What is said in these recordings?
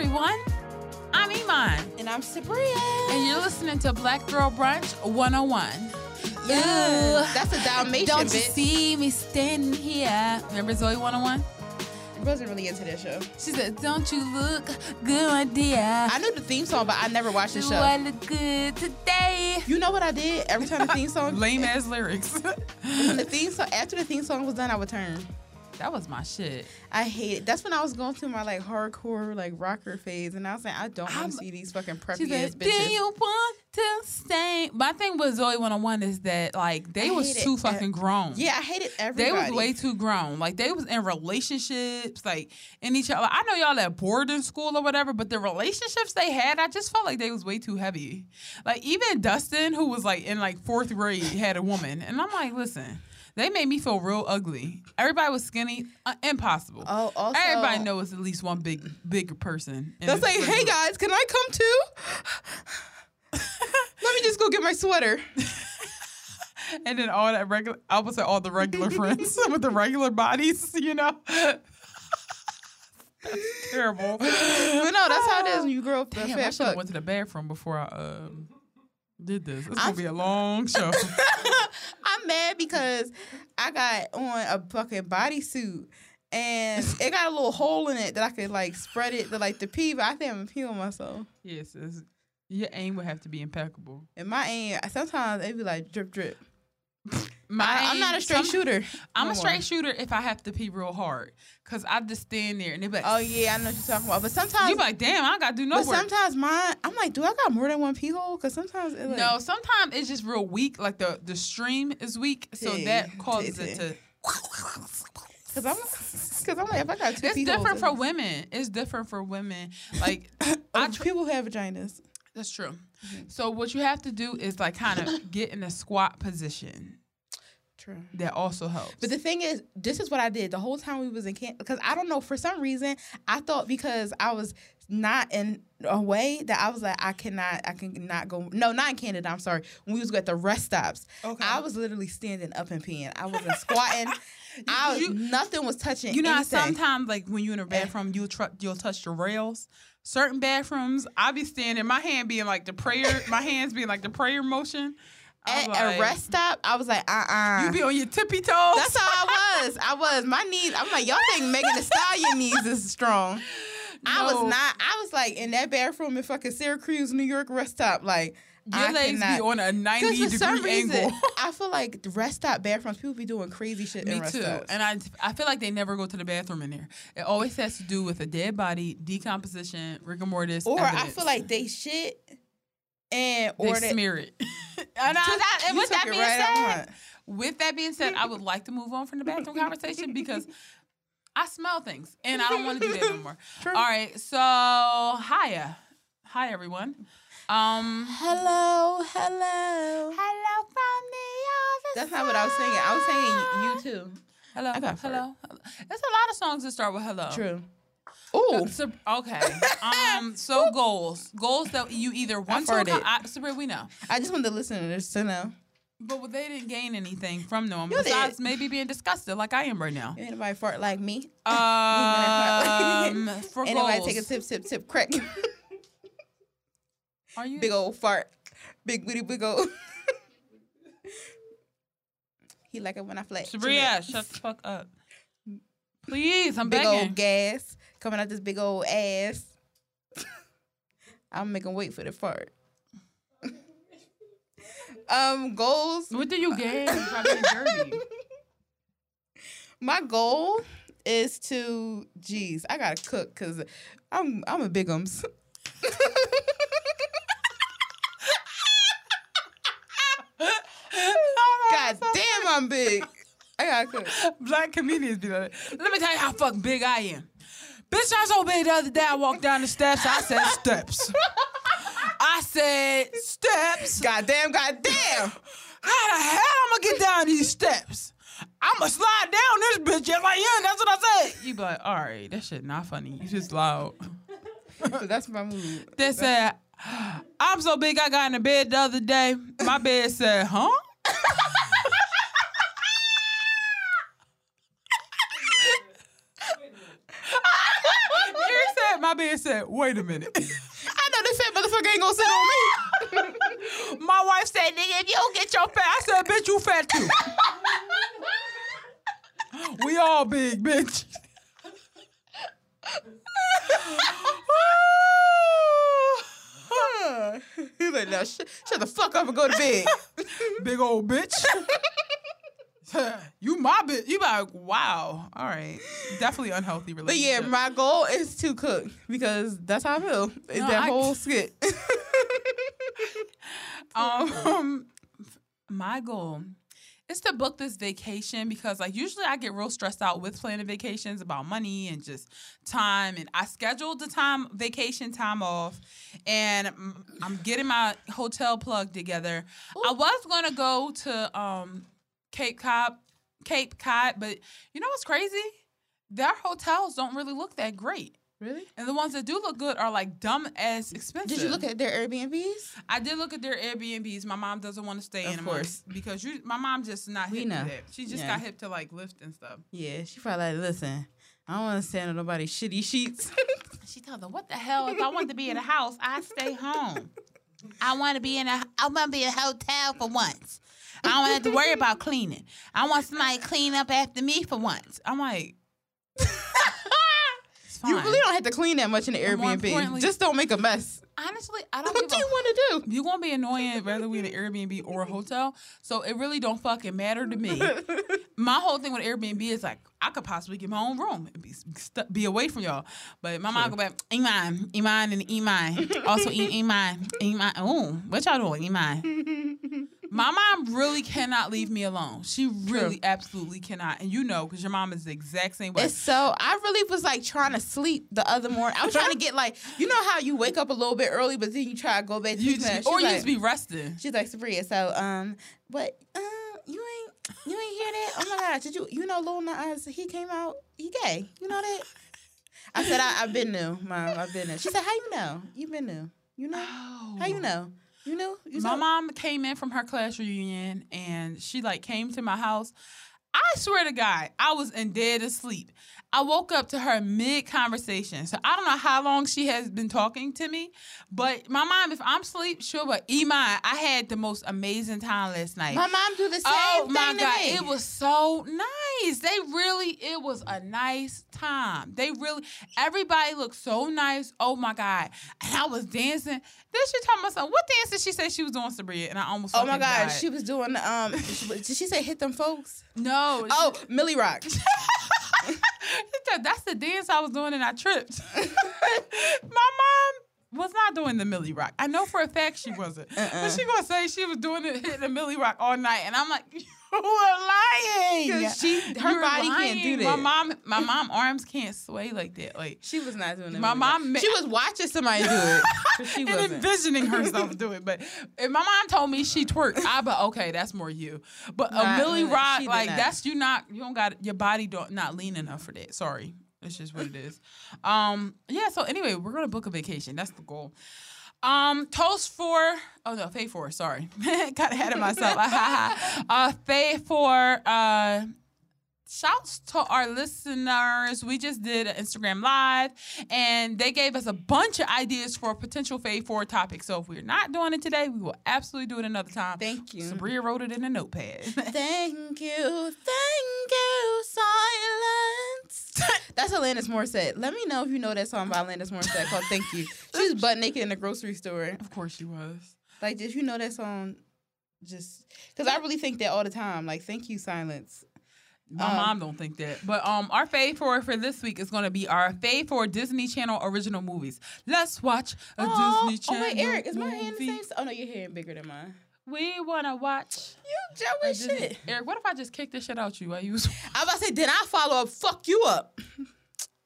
everyone. I'm Iman, And I'm Sabria. and you're listening to Black Girl Brunch 101. Yeah. Ooh. That's a Dalmatian Don't you see me standing here? Remember Zoey 101? I wasn't really into that show. She said, Don't you look good, dear? I knew the theme song, but I never watched the Do show. I look good today? You know what I did? Every time the theme song, Lame ass lyrics. when the theme song, after the theme song was done, I would turn. That was my shit. I hate it. That's when I was going through my like hardcore like rocker phase, and I was like, I don't want to see these fucking preppy ass said, bitches. Do you want to stay? My thing with Zoey 101 is that, like, they I was too it. fucking grown. Yeah, I hated everybody. They was way too grown. Like they was in relationships, like in each other. I know y'all at boarding school or whatever, but the relationships they had, I just felt like they was way too heavy. Like even Dustin, who was like in like fourth grade, had a woman, and I'm like, listen, they made me feel real ugly. Everybody was skinny, uh, impossible. Oh, also, Everybody knows at least one big, big person. They'll say, "Hey group. guys, can I come too?" Let me just go get my sweater. and then all that regular, I would say all the regular friends with the regular bodies, you know. That's terrible. But no, that's how it is when you grow up. Damn, I should have went to the bathroom before I um, did this. It's gonna be a long show. I'm mad because I got on a fucking bodysuit and it got a little hole in it that I could like spread it to like the pee, but I think I'm gonna pee myself. yes, your aim would have to be impeccable. And my aim, sometimes it be like drip drip. My I, I'm not a straight some- shooter. I'm no a more. straight shooter if I have to pee real hard, cause I just stand there and they be like, Oh yeah, I know what you're talking about. But sometimes, you be like, damn, I gotta do no but work. sometimes mine, I'm like, do I got more than one pee hole? Because sometimes it like, No, sometimes it's just real weak. Like the the stream is weak, so Tea, that causes tea, it to. Because I'm, because I'm like, if I got two It's different for women. It's different for women. Like I I tr- people who have vaginas. that's true. Mm-hmm. So what you have to do is like kind of get in a squat position. True. That also helps. But the thing is, this is what I did the whole time we was in camp. Because I don't know, for some reason, I thought because I was not in a way that I was like, I cannot, I cannot go. No, not in Canada. I'm sorry. When we was at the rest stops, Okay. I was literally standing up and peeing. I wasn't squatting. I was, You- nothing was touching. you know anything. sometimes like when you're in a bathroom, you'll tr- you'll touch the rails. Certain bathrooms, I'll be standing, my hand being like the prayer, my hands being like the prayer motion. At was a rest stop, I was like, uh uh You be on your tippy toes. That's how I was. I was. My knees. I'm like, y'all think Megan Thee Stallion knees is strong. No. I was not. I was like in that bathroom in fucking Syracuse, New York rest stop. Like Your I legs cannot. be on a 90 Because for some degree reason, angle. I feel like the rest stop bathrooms, people be doing crazy shit in Me too. stops. And I I feel like they never go to the bathroom in there. It always has to do with a dead body, decomposition, rigor mortis. or I feel like they shit and they or they. smear it. and I, that, and with that being right said, with that being said, I would like to move on from the bathroom conversation because I smell things and I don't want to do that no more. True. All right, so hiya, hi everyone. Um, Hello, hello. hello from the other That's not what I was singing. I was singing you too. Hello, hello, hello. There's a lot of songs that start with hello. True. So, okay. Um. So goals, goals that you either want to. accom- I, Sabrina, we know, I just want the listeners to know. but they didn't gain anything from them You did. besides maybe being disgusted, like I am right now. Anybody nobody fart like me. Um. for Ain't goals, take a tip, tip, tip, crack. are you big old fart. Big booty, big old. he like it when I flex. Sabrina? Shut the fuck up, please. I'm Big begging. old gas coming out this big old ass. I'm making wait for the fart. um, goals. what do you gain from being dirty? My goal is to, geez, I gotta cook because I'm I'm a bigums. God damn, I'm big. I gotta cook. Black comedians be like, let me tell you how fucking big I am. Bitch, I was so big the other day. I walked down the steps. I said steps. I said steps. God damn, god damn. How the hell I'm gonna get down these steps? I'ma slide down this bitch just like yeah. That's what I said. You be like, all right, that shit not funny. You just loud. So that's my mood. They said, I'm so big. I got in the bed the other day. My bed said, huh? you said my bed and said, "Wait a minute." I know this fat motherfucker ain't gonna sit on me. my wife said, "Nigga, if you don't get your fat," I said, "Bitch, you fat too." we all big, bitch. He's like, now sh- shut the fuck up and go to bed. big old bitch. you my bitch. You like, wow. All right. Definitely unhealthy But yeah, my goal is to cook because that's how I feel. No, that I- whole skit. um my goal is to book this vacation because like usually I get real stressed out with planning vacations about money and just time and I scheduled the time vacation time off and I'm getting my hotel plug together. I was going to go to um Cape Cod Cape Cod but you know what's crazy? Their hotels don't really look that great. really? And the ones that do look good are like dumb as expensive. Did you look at their Airbnbs? I did look at their Airbnbs. My mom doesn't want to stay Of in them course. because you. My mom just not We hip know. to that. She just Yeah. got hip to like Lyft and stuff. Yeah, she probably like, listen, I don't want to stand on nobody's shitty sheets. She told them, "What the hell? If I want to be in a house, I'd stay home. I want to be in a. I want to be in a hotel for once. I don't have to worry about cleaning. I want somebody to clean up after me for once. I'm like, you really don't have to clean that much in the Airbnb. Just don't make a mess. Honestly, I don't What give do a you want to do? You're gonna be annoying whether we in an Airbnb or a hotel. So it really don't fucking matter to me. my whole thing with Airbnb is like I could possibly get my own room and be stu- be away from y'all. But my mom go back, Iman, Iman, and Iman. Also Iman, Iman. Oh, what y'all doing, Iman? My mom really cannot leave me alone. She really, absolutely cannot. And you know, because your mom is the exact same way. It's so I really was like trying to sleep the other morning. I was trying to get like you know how you wake up a little bit early, but then you try to go back to sleep. or you just be resting. She's like Sabria. So um, but uh, you ain't you ain't hear that? Oh my god, did you you know Lil Nas? He came out. He gay. You know that? I said I, I've been new, mom. I've been new. She said, how you know? You've been new? You know? How you know? You know? You My saw- mom came in from her class reunion and she like came to my house. I swear to God, I was in dead asleep. I woke up to her mid conversation. So I don't know how long she has been talking to me, but my mom, if I'm asleep, sure, but Iman, I had the most amazing time last night. My mom do the same Oh thing my god, it was so nice. They really, it was a nice time. They really, everybody looked so nice. Oh my god, and I was dancing. Then she told myself, "What dance did she say she was doing, Sabria?" And I almost. Oh my god, died. she was doing um. did she say hit them folks? No. Oh, Milly Rock. that's the dance I was doing, and I tripped. my mom was not doing the Milly Rock. I know for a fact she wasn't. Uh-uh. But she gonna say she was doing it, hitting the Milly Rock all night, and I'm like, you are lying. she- her You're body can't do that. My mom, my mom arms can't sway like that. Like She was not doing it. My mom ma- She was watching somebody do it. she and wasn't. envisioning herself do it. But if my mom told me she twerked, I'd be okay. That's more you. But Nah, a Milly mm, Rock, like not. that's you not. You don't got your body don't not lean enough for that. Sorry. It's just what it is. Um, yeah, so anyway, we're gonna book a vacation. That's the goal. Um, toast for oh no, Fave 4, sorry. Got ahead of myself. uh Fave 4 uh Shouts to our listeners. We just did an Instagram live and they gave us a bunch of ideas for a potential Fave 4 topics. So if we're not doing it today, we will absolutely do it another time. Thank you. Sabria wrote it in a notepad. Thank you, thank you, silence. That's Alanis Morissette. Let me know if you know that song by Alanis Morissette called "Thank You." She was butt naked in the grocery store. of course she was. Like, did you know that song? Just because I really think that all the time. Like, thank you, silence. My Um, mom don't think that. But um our fave for for this week is gonna be our fave for Disney Channel original movies. Let's watch a Aw, Disney Channel. Oh wait, Eric, is my hand the movie. same? Oh no, your hand bigger than mine. We wanna watch You a jealous Disney- shit. Eric, what if I just kick this shit out you while you was I was about to say, then I follow up. Fuck you up.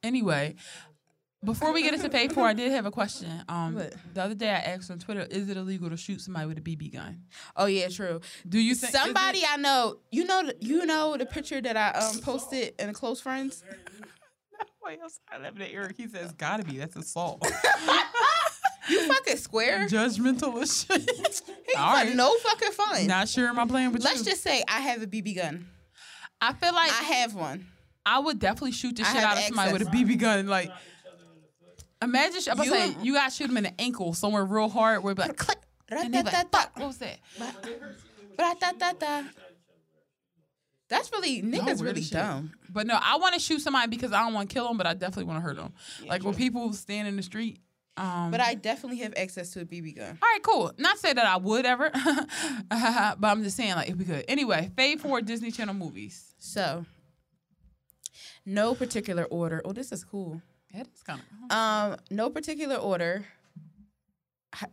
Anyway, before we get into pay for, I did have a question. Um, What? the other day I asked on Twitter, is it illegal to shoot somebody with a BB gun? Oh yeah, true. Do you think Somebody I know, you know, the- you know the picture that I um posted in close friends. Wait, I'm sorry, laughing at Eric. He says, "Gotta be. That's assault. You fucking square. Judgmental as shit." He All fuck- right. No fucking fun. Not sure am I playing with you. Let's you. just say I have a BB gun. I feel like I have one. I would definitely shoot the shit out of somebody with a. BB gun. Like, Imagine, I'm You- say, you got shoot him in the ankle somewhere real hard where it be like, Click. and they be like, fuck, what was that? That's really niggas really shit. dumb. But no, I want to shoot somebody because I don't want to kill them, but I definitely want to hurt them. like when people stand in the street. Um, But I definitely have access to a BB gun. all right, cool. Not say that I would ever, but I'm just saying like if we could. Anyway, fave four Disney Channel movies. So, no particular order. Oh, this is cool. That is kind of. Um, no particular order.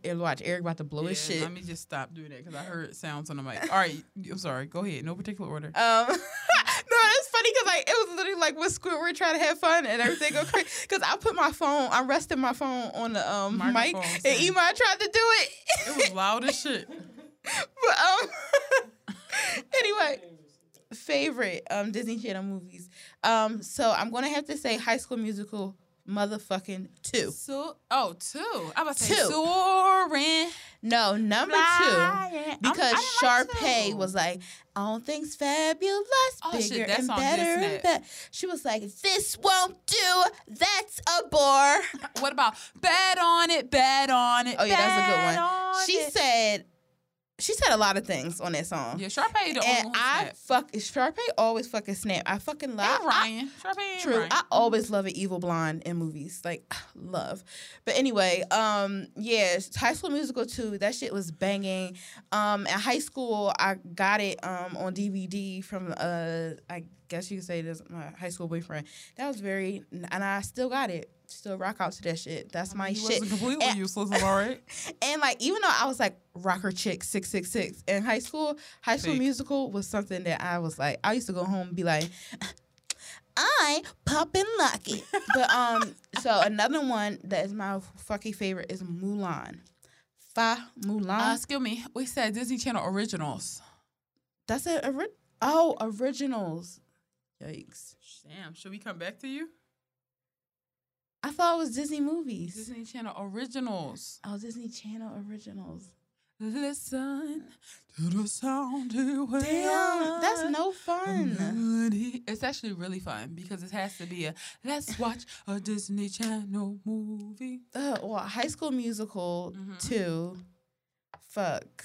H- Watch Eric about to blow his shit. Let me just stop doing that because I heard sounds on the mic. All right, I'm sorry. Go ahead. No particular order. Um, no, it's funny because like it was literally like with Squidward trying to have fun and everything go crazy. Because I put my phone, I rested my phone on the um mic, Microphone, and. Iman tried to do it. It was loud as shit. but um, anyway, favorite um Disney Channel movies. Um, so I'm gonna have to say High School Musical, motherfucking two. So, oh, two. I was say Two. soaring. No, number Flying. two because I didn't like Sharpay two. was like, all things fabulous, Oh, shit, bigger that and better and better. She was like, this won't do. That's a bore. What about bet on it, bet on it? Oh yeah, that's a good one. on She it. said, she said a lot of things on that song. Yeah, Sharpay the and I fuck Sharpay always fucking snap. I fucking love and Ryan. Sharpay and True. Ryan. I always love an evil blonde in movies. Like love. But anyway, um, yeah, High School Musical 2, that shit was banging. Um, in high school I got it um on DVD from uh I guess you could say this my high school boyfriend. That was very and I still got it. Still rock out to that shit. That's my He shit. wasn't completely And- useless, all right. And like even though I was like rocker chick six six six in high school, high school Fake. musical was something that I was like I used to go home and be like, I poppin' lucky. but um, so another one that is my fucking favorite is Mulan. Fa Mulan. Uh, excuse me. We said Disney Channel originals. That's a ori- oh originals. Yikes! Damn, should we come back to you? I thought it was Disney movies. Disney Channel originals. Oh, Disney Channel originals. Listen to the sound. Damn, that's no fun. It's actually really fun because it has to be a let's watch a Disney Channel movie. Uh, well, High School Musical Mhm. two. Fuck.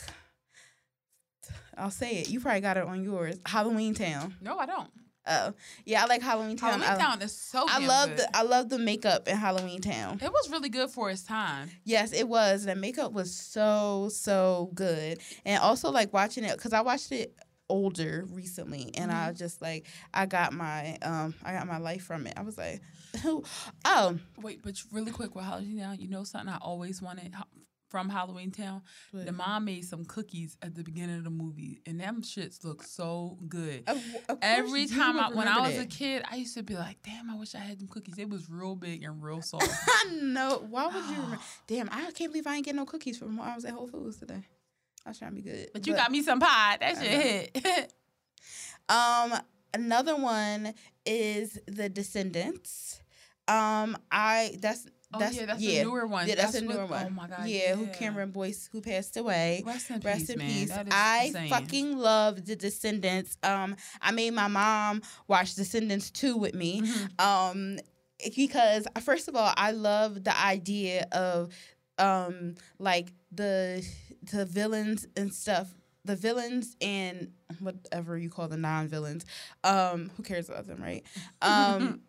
I'll say it. You probably got it on yours. Halloween Town. No, I don't. Oh, yeah, I like Halloween Town. Halloween I, Town is so. I love good. the I love the makeup in Halloween Town. It was really good for its time. Yes, it was. The makeup was so so good, and also like watching it because I watched it older recently, and I just like I got my um I got my life from it. I was like, oh, Wait, but really quick with Halloween Town, you know something I always wanted from Halloween Town? The mom made some cookies at the beginning of the movie, and them shits look so good. Of- of Every time I, when I was a kid, I used to be like, "Damn, I wish I had them cookies. It was real big and real soft." I know. Why would you remember? Damn, I can't believe I ain't get no cookies from when I was at Whole Foods today. I was trying to be good. but you got me some pie. That shit hit. Um, another one is The Descendants. Um, I that's oh that's yeah, that's yeah. a newer one. Yeah, that's, a what- newer one. Oh my god. Yeah, who Cameron Boyce who passed away. Rest in Rest peace, in peace. I insane. fucking love The Descendants. Um, I made my mom watch Descendants 2 with me. Mhm. Um, because first of all, I love the idea of um like the the villains and stuff. The villains and whatever you call the non-villains. Um, who cares about them, right? Um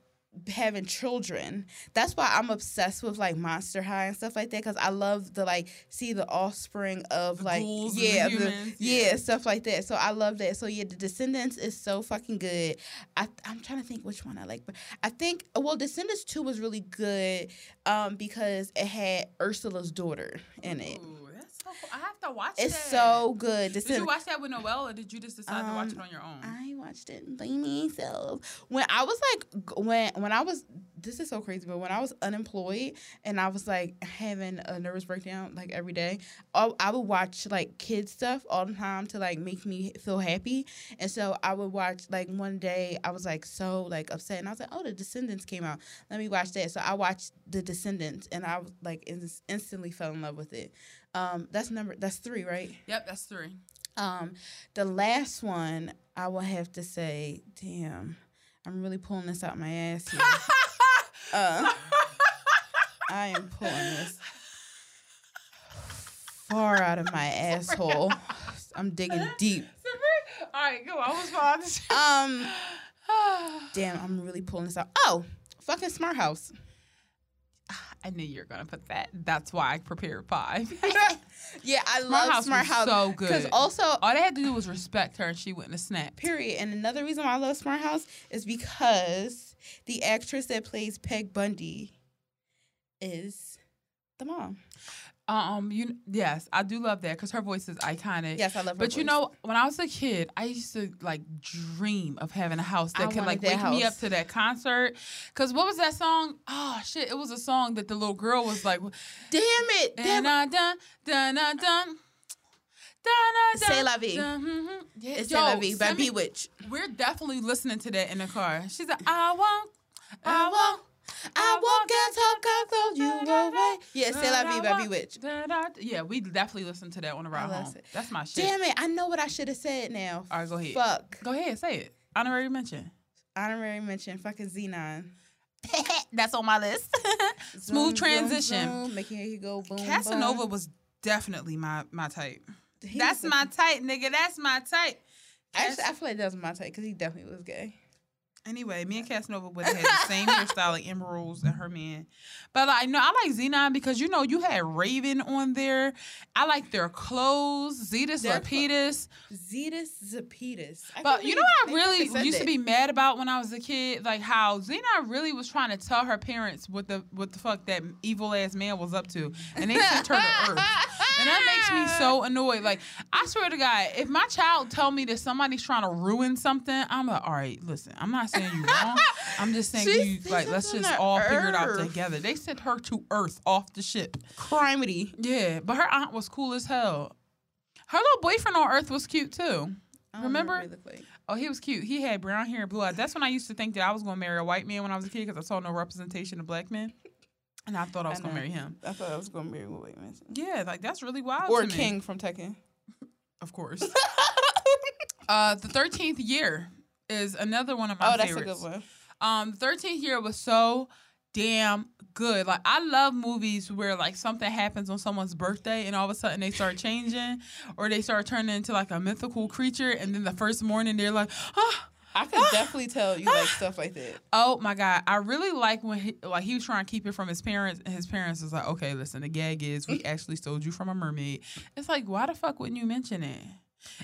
having children. That's why I'm obsessed with like Monster High and stuff like that because I love to like see the offspring of The like and the yeah the- yeah yeah. stuff like that. So I love that. So yeah, The Descendants is so fucking good. I I'm trying to think which one I like, but I think well Descendants two was really good um because it had Ursula's daughter in it. Ooh, that's so cool. I have to watch it. It's that. so good. Did you watch that with Noelle, or did you just decide to watch it Um, on your own? I watched it by myself. When I was like, when when I was, this is so crazy, but when I was unemployed and I was like having a nervous breakdown like every day, I, I would watch like kid stuff all the time to like make me feel happy. And so I would watch like one day I was like so like upset and I was like, oh, The Descendants came out. Let me watch that. So I watched The Descendants and I was like ins- instantly fell in love with it. Um, that's number that's three, right? Yep, that's three. Um, the last one I will have to say, damn, I'm really pulling this out my ass here. uh, I am pulling this far out of my asshole. I'm digging deep. All right, go. I was about to say. Um, damn, I'm really pulling this out. Oh, fucking smart house. I knew you were gonna put that. That's why I prepared five. Yeah, I Smart love House smart was house so good. because also All they had to do was respect her, and she wouldn't have snapped. period. And another reason why I love Smart House is because the actress that plays Peg Bundy is the mom. Um, you yes, I do love that because her voice is iconic. Yes, I love her. But you know, when I was a kid, I used to like dream of having a house that I could like that wake me up to that concert. Cause what was that song? Oh shit! It was a song that the little girl was like, damn it, damn dun dun dun dun dun. C'est la vie. mhm. Yeah, It's yo, La Vie by Bewitch. We're definitely listening to that in the car. She's like, I won't, I won't. I won't get talk, thought you away. Yeah, C'est la vie by Bewitch. Da, da, da. Yeah, we definitely listen to that on the ride home. it. That's my shit. Damn it, I know what I should have said now. All right, go ahead. Fuck. Go ahead, say it. Honorary mention. Honorary mention, fucking Zenon. That's on my list. Smooth zoom, transition. zoom, making it go boom. Casanova boom. was definitely my my type. He That's a- my type, nigga. That's my type. Actually, I feel like that was my type because he definitely was gay. Anyway, me and Casanova would have had the same hairstyle like Amber Rose and her man. But like, no, I like Zenon because you know you had Raven on there. I like their clothes. Zetas Lapidus. Zetus Zapitas. But you know what I really used to be mad about when I was a kid, like how Zenon really was trying to tell her parents what the what the fuck that evil ass man was up to, and they sent her to Earth, and that makes me so annoyed. Like I swear to God, if my child tell me that somebody's trying to ruin something, I'm like, all right, listen, I'm not saying you wrong. I'm just saying you like let's just all figure it out together. They sent her to Earth off the ship. crimety. Yeah, but her aunt was cool as hell. Her little boyfriend on Earth was cute too. Remember? like. Oh, he was cute. He had brown hair and blue eyes. That's when I used to think that I was going to marry a white man when I was a kid because I saw no representation of black men. And I thought I was I to marry him. I thought I was going to marry white man. Yeah, like that's really wild. Or to me. King from Tekken. of course. uh, the 13th year is another one of my oh, that's favorites. a good one. Um, the 13th year was so damn good. Like I love movies where like something happens on someone's birthday and all of a sudden they start changing or they start turning into like a mythical creature and then the first morning they're like, ah. I could definitely tell you like stuff like that. Oh my god, I really like when he like he was trying to keep it from his parents, and his parents was like, "Okay, listen, the gag is we actually stole you from a mermaid." It's like, why the fuck wouldn't you mention it?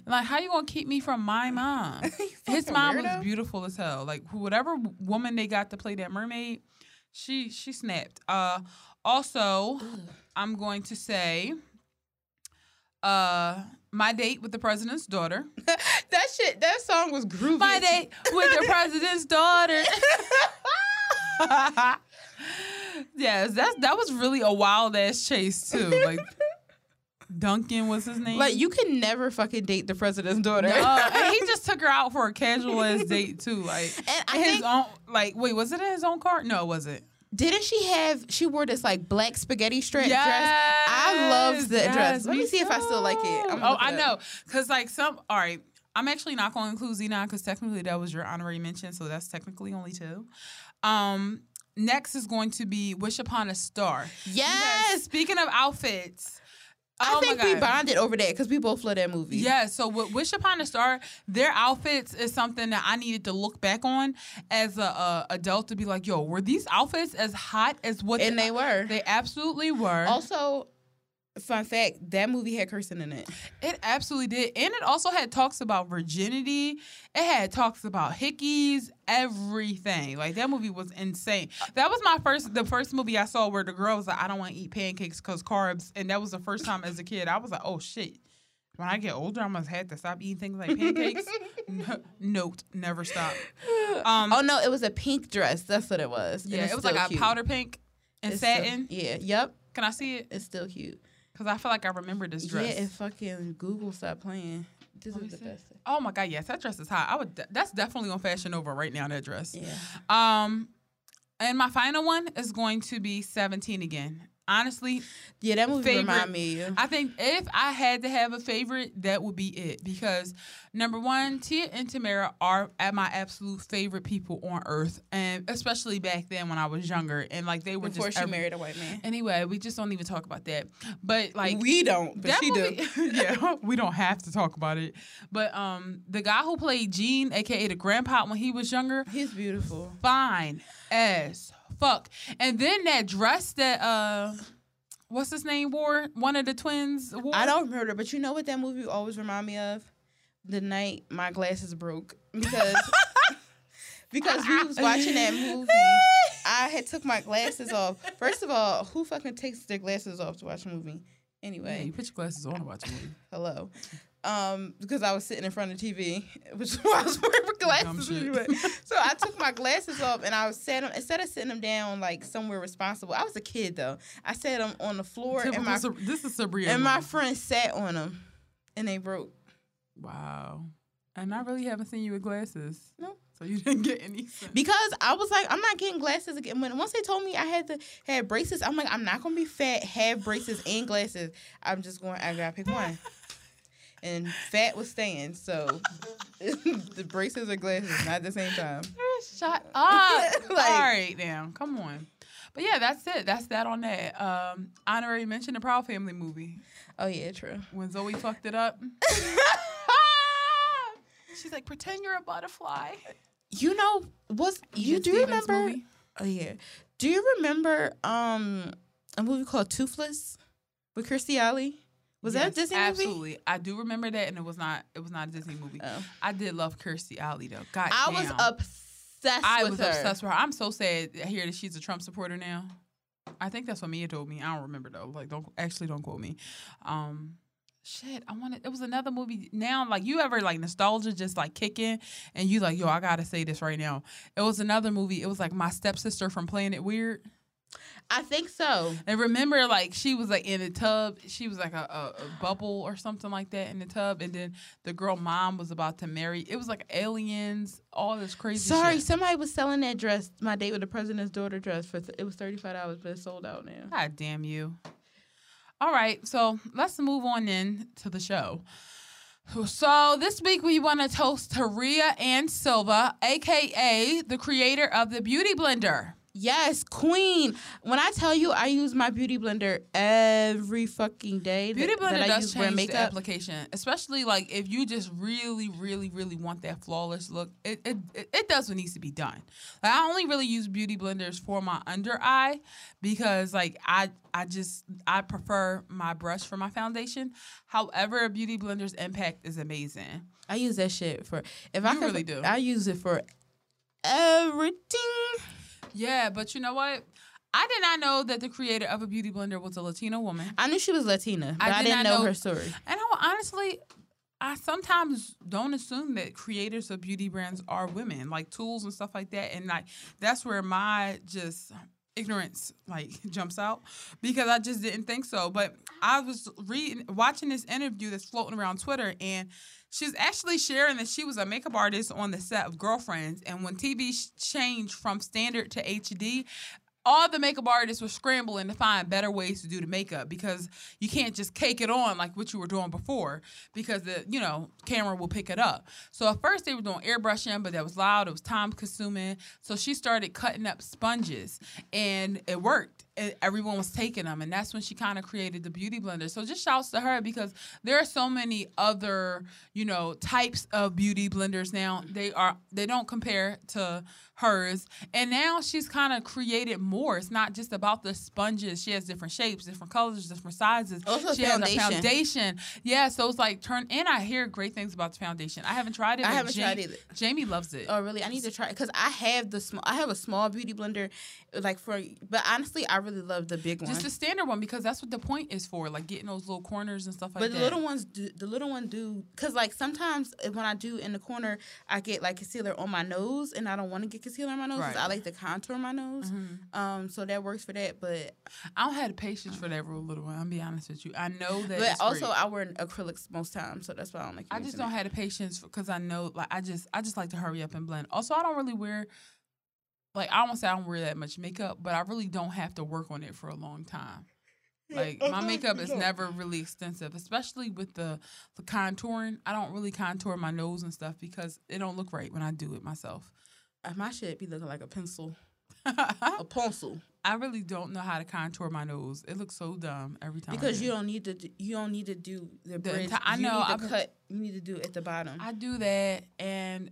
Like, how you gonna keep me from my mom? his mom was beautiful as hell. Like, whatever woman they got to play that mermaid, she she snapped. Uh, also, I'm going to say, uh, my date with the president's daughter. that shit, that song was groovy. My date with the president's daughter. yes, that's that was really a wild ass chase too. Like Duncan was his name. Like you can never fucking date the president's daughter. Uh, and he just took her out for a casual ass date too. Like And I his think- own like wait, was it in his own car? No, it was it? Didn't she have? She wore this like black spaghetti strap dress. I love the dress. Let me see if I still like it. I'm Oh, it I know, cause like some. All right, I'm actually not going to include Zenon because technically that was your honorary mention, so that's technically only two. Um, next is going to be Wish Upon a Star. Yes, Speaking of outfits, I oh think we bonded over that because we both love that movie. Yeah, so with Wish Upon a Star, their outfits is something that I needed to look back on as a, a adult to be like, yo, were these outfits as hot as what and they were. They absolutely were. also, fun fact: that movie had cursing in it. It absolutely did. And it also had talks about virginity. It had talks about hickeys, everything. Like that movie was insane. That was my first the first movie I saw where the girl was like, I don't want to eat pancakes because carbs. And that was the first time as a kid. I was like, oh shit. When I get older, I must have to stop eating things like pancakes. No- Note, never stop. Um, Oh no, it was a pink dress. That's what it was. Yeah, it was like still a powder pink and It's still- satin. yeah. Yep. Can I see it? It's still cute. Because I feel like I remember this dress. Yeah, if fucking Google stopped playing. This Let is the see. best. Oh my god, yes, that dress is hot. I would. de- That's definitely on Fashion Nova right now. That dress. Yeah. Um, and my final one is going to be 17 again. Honestly, Yeah, that movie Favorite- remind me. I think if I had to have a favorite, that would be it. Because number one, Tia and Tamera are at my absolute favorite people on earth, and especially back then when I was younger, and like they were Before just she every- married a white man. Anyway, we just don't even talk about that. But like we don't, but she do. movie- yeah, we don't have to talk about it. But um, the guy who played Gene, aka the grandpa, when he was younger, He's beautiful. fine as fuck. And then that dress that uh, what's his name wore? One of the twins wore. I don't remember, but you know what that movie always remind me of? The night my glasses broke because because we was watching that movie. I had took my glasses off. First of all, who fucking takes their glasses off to watch a movie? Yeah, Anyway, you put your glasses on to watch a movie. hello. Um, because I was sitting in front of the TV, which is why I was wearing my glasses. anyway. So I took my glasses off and I was sat them instead of sitting them down like somewhere responsible. I was a kid though. I sat them on the floor and my Sab- this is Sabrina. and my friend sat on them, and they broke. wow. And I really haven't seen you with glasses. No. So you didn't get any sense. Because I was like, I'm not getting glasses again. When once they told me I had to have braces, I'm like, I'm not gonna be fat, have braces and glasses. I'm just going. I gotta pick one. And fat was staying, so the braces or glasses not at the same time. Shut up. Like- All right, now. Come on. But yeah, that's it. That's that on that. Um, honorary mention the Proud Family movie. Oh yeah, true. When Zoe fucked it up. She's like, pretend you're a butterfly. you know what's you do Stevens remember? movie? Oh yeah. Do you remember um a movie called Toothless with Kirstie Alley? Was that a Yes, Disney movie? Absolutely. I do remember that and it was not it was not a Disney movie. Oh. I did love Kirstie Alley though. God I was obsessed I was her. obsessed with her. I'm so sad to hear that she's a Trump supporter now. I think that's what Mia told me. I don't remember though. Like, don't actually don't quote me. Um, shit, I wanted. It was another movie. Now, like, you ever like nostalgia just like kicking, and you like, yo, I gotta say this right now. It was another movie. It was like my stepsister from Planet Weird. I think so. And remember, like she was like in a tub. She was like a, a, a bubble or something like that in the tub. And then the girl mom was about to marry. It was like aliens, all this crazy. Sorry, shit. somebody was selling that dress, my date with the president's daughter dress for th- it was thirty five dollars, but it's sold out now. God damn you. All right, so let's move on then to the show. So this week we want to toast Rea Ann Silva, aka the creator of the Beauty Blender. Yes, queen. When I tell you, I use my beauty blender every fucking day. that- Beauty that Blender I does use to wear change the application, especially like if you just really, really, really want that flawless look. It it, it, does what needs to be done. Like, I only really use beauty blenders for my under eye because like I I just I prefer my brush for my foundation. However, a beauty blender's impact is amazing. I use that shit for if I could, really do. I use it for everything. Yeah, but you know what? I did not know that the creator of a beauty blender was a Latino woman. I knew she was Latina, but I I, did didn't not know, know- her story. And I honestly, I sometimes don't assume that creators of beauty brands are women, like tools and stuff like that. And like that's where my just ignorance like jumps out because I just didn't think so. But I was reading, watching this interview that's floating around Twitter, and she's actually sharing that she was a makeup artist on the set of Girlfriends, and when TV changed from standard to HD. All the makeup artists were scrambling to find better ways to do the makeup because you can't just cake it on like what you were doing before because the you know camera will pick it up. So at first they were doing airbrushing, but that was loud. It was time consuming. So she started cutting up sponges, and it worked. Everyone was taking them, and that's when she kind of created the beauty blender. So just shouts to her because there are so many other you know types of beauty blenders now. They are they don't compare to hers, and now she's kind of created more. It's not just about the sponges. She has different shapes, different colors, different sizes. Oh, also she has a foundation. foundation. Yeah, so it's like turn. And I hear great things about the foundation. I haven't tried it. I haven't tried either. Jamie loves it. Oh really? I need to try it because I have the small. I have a small beauty blender, like for. But honestly, I really love the big one. just the standard one because that's what the point is for, like getting those little corners and stuff like but that. But the little ones, do, the little one do, cause like sometimes eh, when I do in the corner, I get like concealer on my nose, and I don't want to get concealer on my nose. Right. I like to contour my nose. Mhm. Um, so that works for that. But I don't have the patience for that real little one. I'll be honest with you. I know that. but also great. I wear acrylics most times, so that's why I don't like. I just don't it. have the patience because I know, like, I just, I just like to hurry up and blend. Also, I don't really wear, like, I won't say I don't wear that much makeup, but I really don't have to work on it for a long time. Like my makeup is never really extensive, especially with the, the contouring. I don't really contour my nose and stuff because it don't look right when I do it myself. Uh, My shit be looking like a pencil, a pencil. I really don't know how to contour my nose. It looks so dumb every time. Because do you don't need to. Do, you don't need to do the, The bridge. enti- I you know, Need to I've cut. You need to do it at the bottom. I do that, and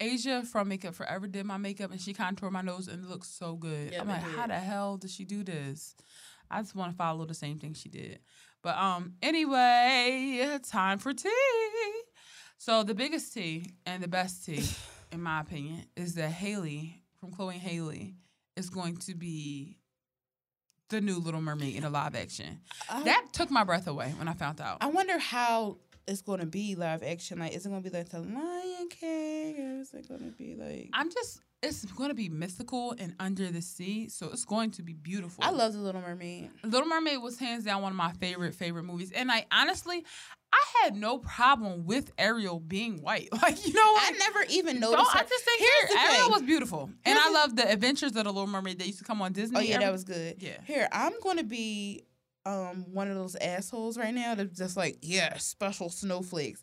Asia from Makeup Forever did my makeup, and she contoured my nose, and it looks so good. Yep, I'm like, how the hell did she do this? I just want to follow the same thing she did. But um, anyway, time for tea. So the biggest tea and the best tea, in my opinion, is that Halle from Chloe and Halle is going to be the new Little Mermaid in a live action. I- That took my breath away when I found out. I wonder how it's going to be live action. Like, is it going to be like the Lion King, or is it going to be like? I'm just it's going to be mystical and under the sea, so it's going to be beautiful. I love the Little Mermaid. Little Mermaid was hands down one of my favorite favorite movies, and I honestly, I had no problem with Ariel being white. Like you know, what I never even So noticed. I her. just think Here's the Ariel thing. was beautiful, and I love the Adventures of the Little Mermaid that used to come on Disney. Oh yeah, every- that was good. Yeah. Here, I'm going to be um one of those assholes right now that's just like, yeah, special snowflakes.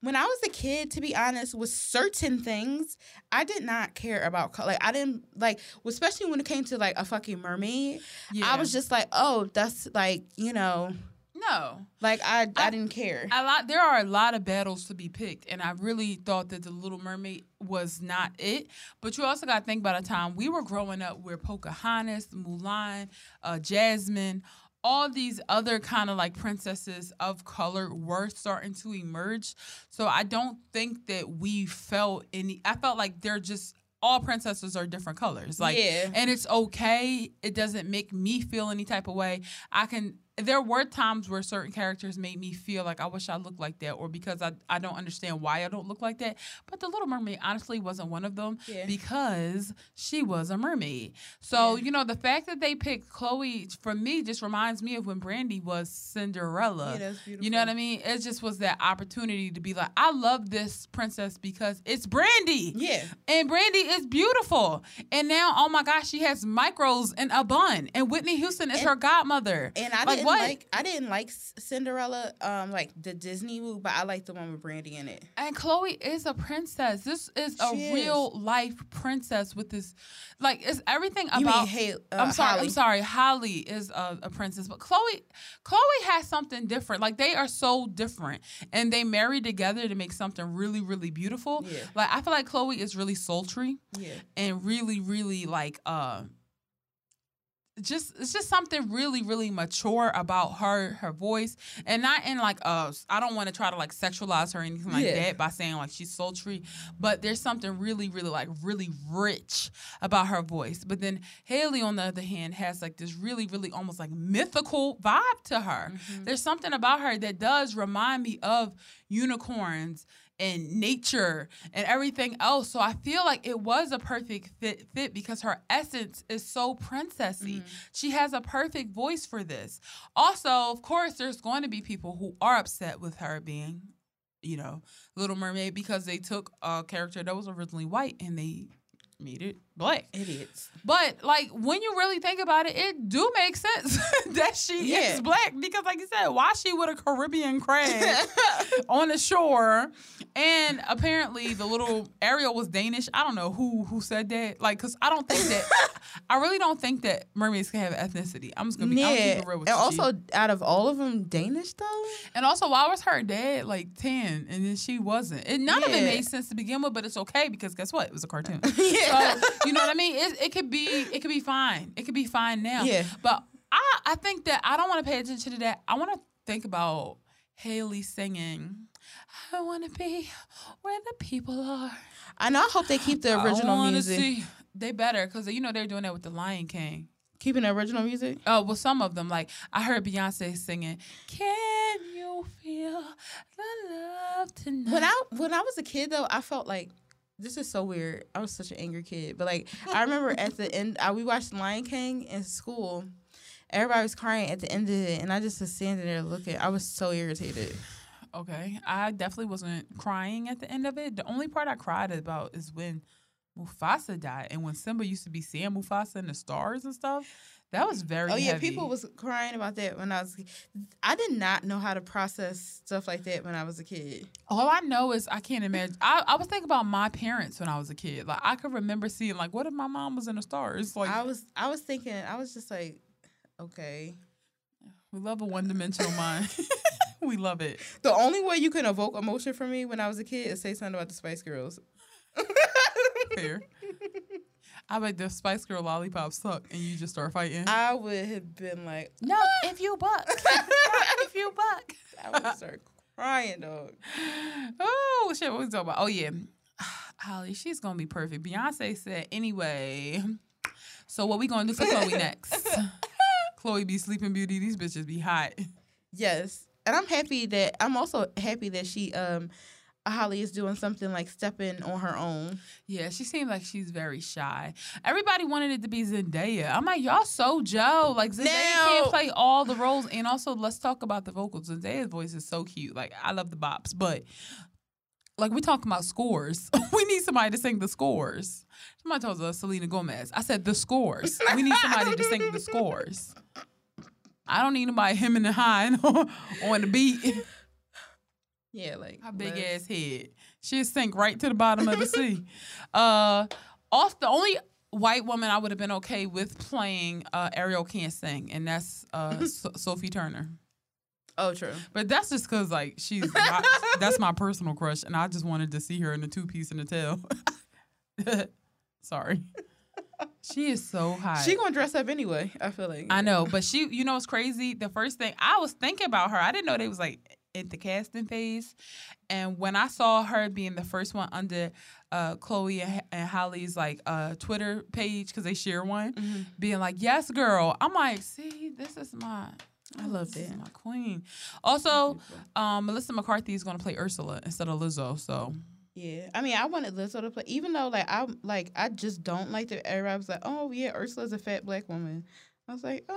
When I was a kid, to be honest, with certain things, I did not care about color. Like I didn't like, especially when it came to like a fucking mermaid. Yeah. I was just like, oh, that's like, you know, no. like I I, I- didn't care. A lot. There are a lot of battles to be picked, and I really thought that the Little Mermaid was not it. But you also got to think by the time we were growing up, where Pocahontas, Mulan, uh, Jasmine, all these other kind of like princesses of color were starting to emerge. So I don't think that we felt any. I felt like they're just all princesses are different colors. Like yeah. and it's okay. It doesn't make me feel any type of way. I can. There were times where certain characters made me feel like I wish I looked like that, or because I I don't understand why I don't look like that. But the Little Mermaid honestly wasn't one of them Yeah. because she was a mermaid. So Yeah. you know the fact that they picked Chloe for me just reminds me of when Brandy was Cinderella. yeah, that's beautiful. You know what I mean? It just was that opportunity to be like, I love this princess because it's Brandy. Yeah. And Brandy is beautiful. And now, oh my gosh, she has micros in a bun. And Whitney Houston is And- her godmother. And I Like, didn't what? like I didn't like Cinderella, um, like the Disney movie, but I like the one with Brandy in it. And Chloe is a princess. This is a She is. real life princess with this, like, it's everything You about. mean uh, I'm sorry. Holly. I'm sorry. Holly is a, a princess, but Chloe, Chloe has something different. Like they are so different, and they marry together to make something really, really beautiful. Yeah. Like I feel like Chloe is really sultry. Yeah. and really, really like uh just it's just something really really mature about her her voice and not in like uh i don't want to try to like sexualize her or anything like Yeah. that by saying like she's sultry but there's something really really like really rich about her voice but then haley on the other hand has like this really really almost like mythical vibe to her Mm-hmm. there's something about her that does remind me of unicorns and nature and everything else. So I feel like it was a perfect fit fit because her essence is so princessy. Mm-hmm. She has a perfect voice for this. Also, of course, there's going to be people who are upset with her being, you know, Little Mermaid because they took a character that was originally white and they made it black. Idiots. But like when you really think about it, it do make sense that she Yeah. is black because, like you said, why she with a Caribbean crab on the shore, and apparently the little Ariel was Danish. I don't know who who said that. Like, cause I don't think that I really don't think that mermaids can have ethnicity. I'm just gonna be. I'm yeah. real with and you, also, out of all of them, Danish though. and also, why was her dad like ten and then she wasn't? And none of it made sense to begin with, but it's okay because guess what? It was a cartoon. yeah. So you know what I mean? It, it could be it could be fine. It could be fine now. Yeah. But I I think that I don't want to pay attention to that. I want to think about Halle singing. I want to be where the people are. and I hope they keep the original wanna music. See, they better because you know they're doing that with the Lion King. Keeping the original music. Oh well, some of them like I heard Beyonce singing. Can you feel the love tonight? When I when I was a kid though, I felt like this is so weird. I was such an angry kid, but like I remember at the end, I, we watched Lion King in school. Everybody was crying at the end of it, and I just was standing there looking. I was so irritated. Okay. I definitely wasn't crying at the end of it. The only part I cried about is when Mufasa died and when Simba used to be seeing Mufasa and the stars and stuff. That was very. Oh yeah, heavy. people was crying about that when I was. I did not know how to process stuff like that when I was a kid. All I know is I can't imagine. I, I was thinking about my parents when I was a kid. Like I could remember seeing like, what if my mom was in the stars? Like I was, I was thinking, I was just like, okay. we love a one dimensional mind. we love it. The only way you can evoke emotion from me when I was a kid is say something about the Spice Girls. Fair. I bet the Spice Girl lollipops suck, and you just start fighting. I would have been like, no, if you buck, if you buck. I would start crying, dog. Oh shit! What we talking about? Oh yeah, Halle, she's gonna be perfect. Beyonce said anyway. So what we gonna do for Chloe next? Chloe be sleeping beauty. These bitches be hot. Yes, and I'm happy that I'm also happy that she, um, Halle is doing something like stepping on her own. Yeah, she seems like she's very shy. Everybody wanted it to be Zendaya. I'm like, y'all so Joe. Like Zendaya Now- can't play all the roles. And also, let's talk about the vocals. Zendaya's voice is so cute. Like I love the bops, but like we talking about scores. we need somebody to sing the scores. Somebody told us Selena Gomez. I said the scores. We need somebody to sing the scores. I don't need nobody him and high on the beat. Yeah, like Her big let's- ass head. She'd sink right to the bottom of the sea. Uh, off the only white woman I would have been okay with playing uh, Ariel can't sing, and that's uh, so- Sophie Turner. Oh, true. But that's just because like she's my, that's my personal crush, and I just wanted to see her in the two piece and the tail. Sorry, she is so hot. She gonna dress up anyway. I feel like I know, but she, you know, what's crazy. The first thing I was thinking about her, I didn't know they was like at the casting phase, and when I saw her being the first one under uh, Chloe and, and Halle's like uh, Twitter page because they share one, Mhm. being like, "Yes, girl," I'm like, "See, this is my." I love this is that. my queen. Also, um, Melissa McCarthy is going to play Ursula instead of Lizzo. So Yeah, I mean, I wanted Lizzo to play, even though like I like I just don't like that. Everybody was like, "Oh yeah, Ursula's a fat black woman." I was like, uh,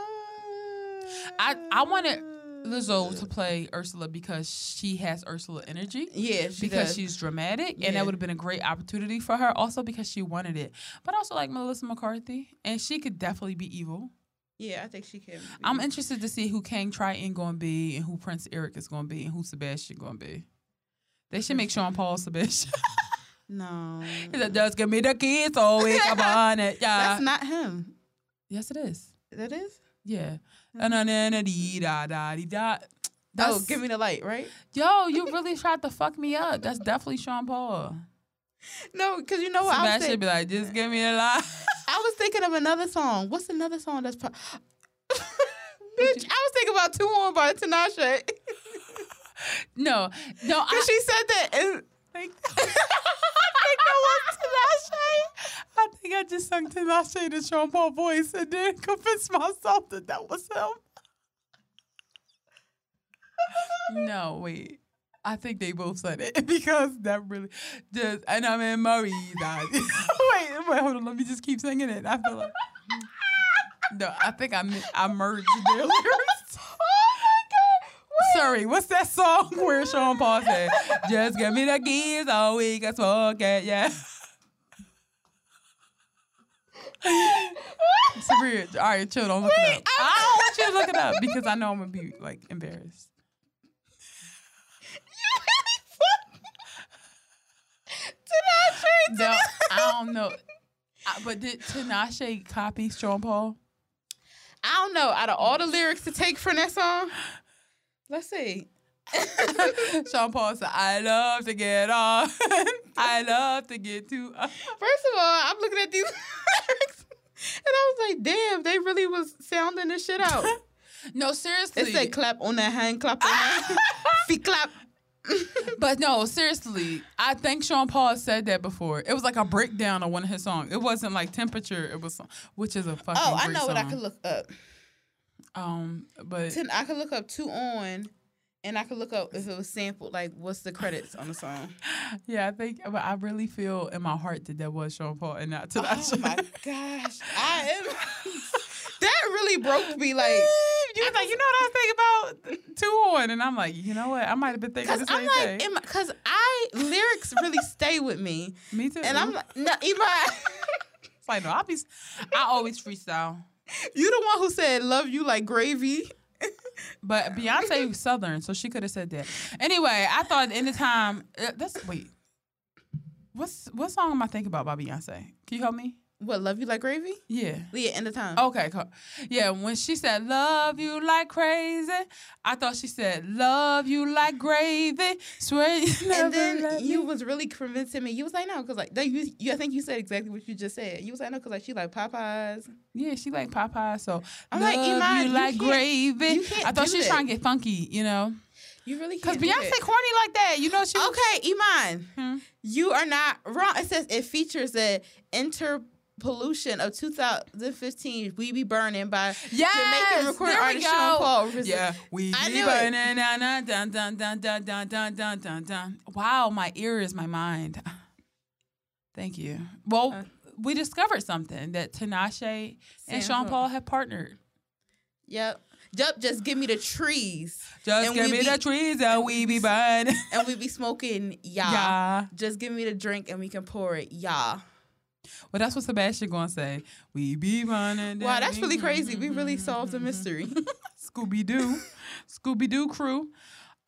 I I wanted Lizzo to play Ursula because she has Ursula energy. Yeah, she because does. she's dramatic, and that would have been a great opportunity for her. Also because she wanted it, but also like Melissa McCarthy, and she could definitely be evil. Yeah, I think she can. I'm interested to see who Kang Triton going to be, and who Prince Eric is going to be, and who Sebastian going to be. They should make Sean Paul Sebastian. No, He said, "Just give me the keys, so we come on it." Yeah, that's not him. yes, it is. That is. Yeah, and then and dee da da dee da. oh, give me the light, right? Yo, you really tried to fuck me up. That's definitely Sean Paul. No, because you know what? I was, think- be like, just give me a lie. I was thinking of another song. What's another song that's? Po- Bitch, I was thinking about "Two On" by Tinashe. No, no, I, Cause she said that. And, think, I think that was Tinashe. I think I just sung Tinashe in Sean Paul voice and then convinced myself that that was him. no, wait. I think they both said it because that really just and I'm in Murray. wait, wait, hold on. Let me just keep singing it. I feel like no. I think I I merged their lyrics. Sorry, what's that song where Sean Paul said, "Just give me the keys, all we can smoke it." Yeah. it's weird. all right, chill. Don't look it up. I I- don't want you to look it up because I know I'm gonna be like embarrassed. Tinashe. No, I don't know. I- but did Tinashe copy Sean Paul? I don't know. Out of all the lyrics to take from that song, let's see. Sean Paul said, "I love to get off. I love to get to." First of all, I'm looking at these lyrics, and I was like, "Damn, they really was sounding this shit out." No, seriously. It said, "Clap on that hand, clap on that feet, clap." But no, seriously, I think Sean Paul said that before. It was like a breakdown of one of his songs. It wasn't like temperature. It was, which is a fucking. Oh, I know what I song. could look up. Um, but Ten, I could look up two on, and I could look up if it was sampled. Like, what's the credits on the song? yeah, I think. But I really feel in my heart that that was Sean Paul and not Tinashe. Oh my gosh, I am. that really broke me. Like, you was like, you know what I was thinking about two on, and I'm like, you know what? I might have been thinking the I'm same like, thing. because I lyrics really stay with me, Me too. and I'm like, no, even. It's like, no, I'll be, I always freestyle. You the one who said love you like gravy. But Beyonce was Southern, so she could have said that. Anyway, I thought anytime uh, that's wait. What's what song am I thinking about by Beyonce? Can you help me? What, love you like gravy? Yeah. Yeah, end of time. Okay, cool. Yeah, when she said "love you like crazy," I thought she said "love you like gravy." Swear you never and then you me- was really convincing me. You was like, no, because like, they, you, you, I think you said exactly what you just said. You was like, no, because like she like Popeyes. Yeah, she like Popeyes. so I'm love like, Iman, you you like gravy. you I thought she was that. trying to get funky, you know, You really because can't. do Beyonce that. corny like that. You know she. Okay, Iman, Hmm? you are not wrong. It says it features the interpolation of 2015 "We Be Burning" by Yes, Jamaican recording there we artist go. Sean Paul. Yeah, we I be burning, dun, dun, dun, dun, dun, dun, dun, dun, dun, dun, dun. Wow, my ear is my mind. Thank you. Well, Uh, we discovered something that Tinashe and Sean Paul. Paul have partnered. Yep. Yep, just give me the trees. Just And give me be- the trees and we be burning. And we be smoking, yeah. Yeah. Just give me the drink and we can pour it, yeah. Well, that's what Sebastian gonna say. We be running. Wow, that's really crazy. We really solved the mystery. Scooby Doo, Scooby Doo crew.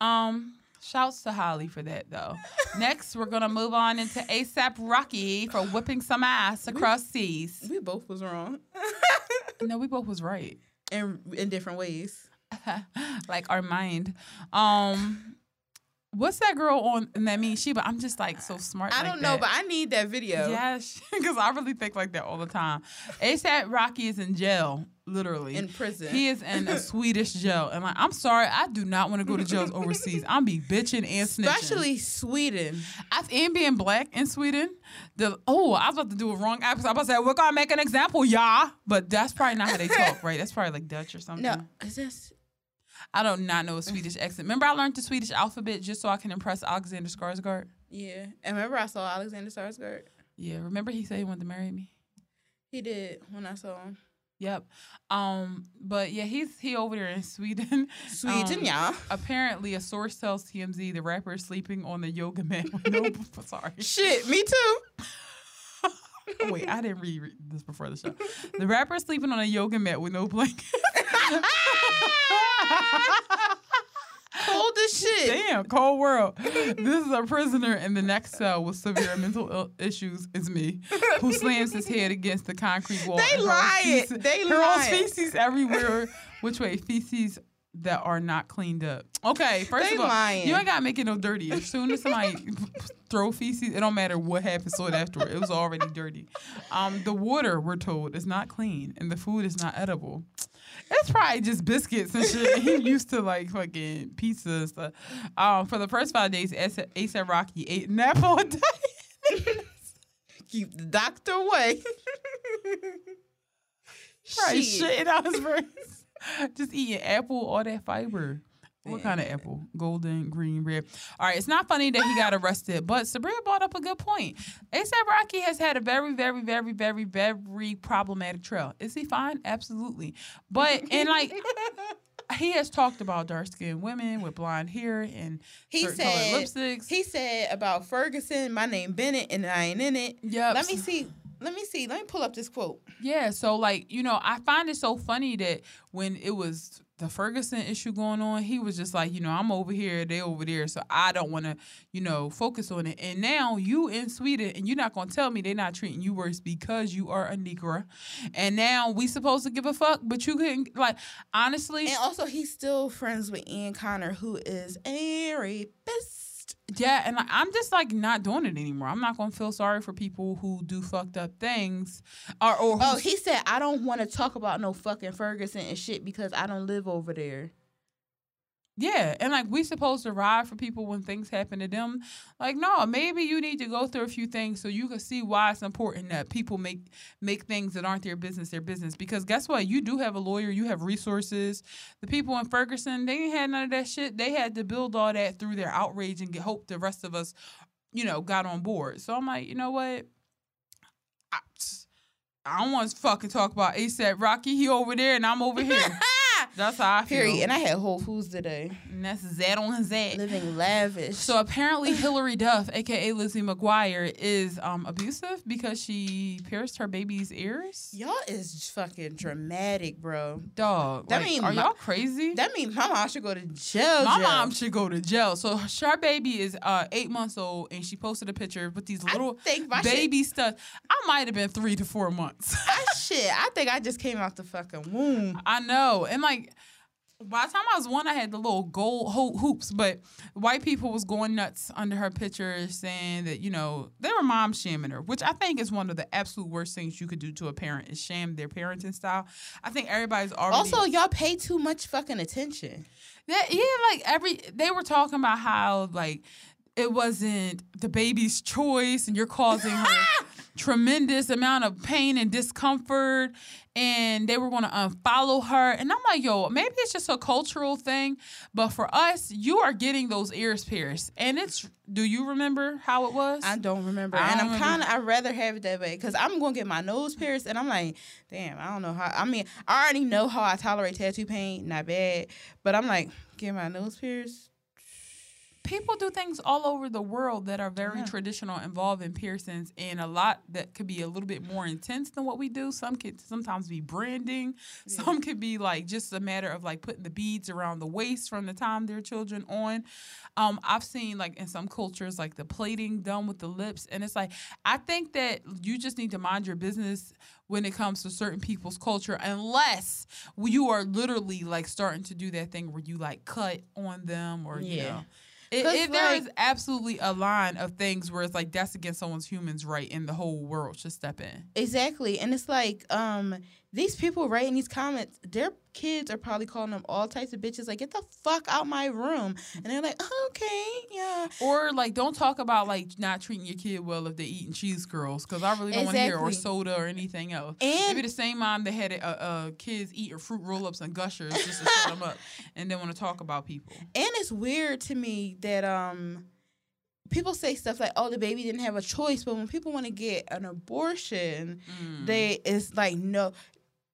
Um, shouts to Halle for that though. Next, we're gonna move on into ASAP Rocky for whipping some ass across seas. we both was wrong. No, we both was right. in in different ways. like our mind. Um, what's that girl on in that mean she? But I'm just like so smart. I like don't know, that. but I need that video. Yes, because I really think like that all the time. ASAP Rocky is in jail, literally. In prison. He is in a Swedish jail. And like, I'm sorry, I do not want to go to jails overseas. I'm be bitching and snitching. Especially Sweden. I, and being black in Sweden. The oh, I was about to do a wrong accent. I was about to say, we're gonna make an example, y'all. But that's probably not how they talk, right? That's probably like Dutch or something. No, is this I don't not know a Swedish accent. Remember I learned the Swedish alphabet just so I can impress Alexander Skarsgård? yeah. And remember I saw Alexander Skarsgård? Yeah, remember he said he wanted to marry me? He did when I saw him. Yep. Um, but yeah, he's he over there in Sweden. Sweden, Um, yeah. Apparently, a source tells TMZ the rapper is sleeping on the yoga mat. with no, sorry. Shit, me too. Wait, I didn't read this before the show. The rapper is sleeping on a yoga mat with no blanket. Cold as shit. Damn, cold world. This is a prisoner in the next cell with severe mental Ill- issues. Is me, who slams his head against the concrete wall. They lie feces- They hurls feces everywhere. Which way? Feces that are not cleaned up. Okay, first They of all, lying. you ain't gotta make it no dirty. As soon as somebody throw feces, it don't matter what happens to it afterward. It was already dirty. Um, the water, we're told, is not clean, and the food is not edible. It's probably just biscuits and shit. He used to like fucking pizza and stuff. Um, for the first five days, ASAP Rocky ate an apple a day. Keep the doctor away. Right, Shit. out his brains. Just eating apple, all that fiber. What Man. kind of apple? Golden, green, red. All right, it's not funny that he got arrested, but Sabrina brought up a good point. ASAP Rocky has had a very, very, very, very, very problematic trail. Is he fine? Absolutely. But, and like, he has talked about dark skinned women with blonde hair and He said colored lipsticks. he said about Ferguson, my name Bennett, and I ain't in it. Yep. Let me see. Let me see. Let me pull up this quote. Yeah, so like, you know, I find it so funny that when it was the Ferguson issue going on, he was just like, you know, I'm over here, they over there, so I don't want to, you know, focus on it. And now you in Sweden and you're not going to tell me they're not treating you worse because you are a Negro. And now we supposed to give a fuck, but you couldn't like honestly, And also, he's still friends with Ian Connor, who is a rapist. Yeah, and like, I'm just like not doing it anymore. I'm not to feel sorry for people who do fucked up things or or Oh, he said, I don't want to talk about no fucking Ferguson and shit because I don't live over there. Yeah, and like we supposed to ride for people when things happen to them. Like, no, maybe you need to go through a few things so you can see why it's important that people make make things that aren't their business their business. Because guess what? You do have a lawyer, you have resources. The people in Ferguson, they ain't had none of that shit. They had to build all that through their outrage and get hope the rest of us, you know, got on board. So I'm like, you know what? I, I don't want to fucking talk about ASAP Rocky. He over there and I'm over here. That's how I feel. Period. And I had Whole Foods today. And that's that on that. Living lavish. So apparently Hilary Duff, aka Lizzie McGuire, is um, abusive because she pierced her baby's ears. y'all is fucking dramatic, bro. Dog, That like, mean are my- y'all crazy? That means my mom should go to jail. My jail. mom should go to jail. So her baby is uh, eight months old, and she posted a picture with these little my shit- baby stuff. I might have been three to four months. I, shit, I think I just came out the fucking womb. I know, and like. By the time I was one, I had the little gold ho- hoops, but white people was going nuts under her picture, saying that you know they were mom shaming her, which I think is one of the absolute worst things you could do to a parent is shame their parenting style. I think everybody's already Also, y'all pay too much fucking attention. Yeah, yeah, like every they were talking about how like it wasn't the baby's choice and you're causing her tremendous amount of pain and discomfort and they were going to unfollow her and I'm like, "Yo, maybe it's just a cultural thing, but for us, you are getting those ears pierced." And it's do you remember how it was? I don't remember, I and don't I'm kind of I'd rather have it that way because I'm gonna get my nose pierced, and I'm like, damn, I don't know how. I mean, I already know how I tolerate tattoo pain, not bad, but I'm like, get my nose pierced. People do things all over the world that are very Yeah. traditional involving piercings and a lot that could be a little bit more intense than what we do some could sometimes be branding some could be like just a matter of like putting the beads around the waist from the time their children on um, i've seen like in some cultures like the plating done with the lips and it's like i think that you just need to mind your business when it comes to certain people's culture unless you are literally like starting to do that thing where you like cut on them or you Yeah. know it, like- is absolutely a line of things where it's like that's against someone's human's right, and the whole world should step in. Exactly, and it's like, um, these people writing these comments, their kids are probably calling them all types of bitches. Like, get the fuck out my room, and they're like, okay, yeah, Or like, don't talk about like not treating your kid well if they're eating cheese curls, because I really don't want to hear or soda or anything else. and Maybe the same mom that had uh, uh, kids eating fruit roll-ups and gushers just to shut them up, and then want to talk about people. And it's weird to me that um people say stuff like, "Oh, the baby didn't have a choice," but when people want to get an abortion, Mm. they it's like no,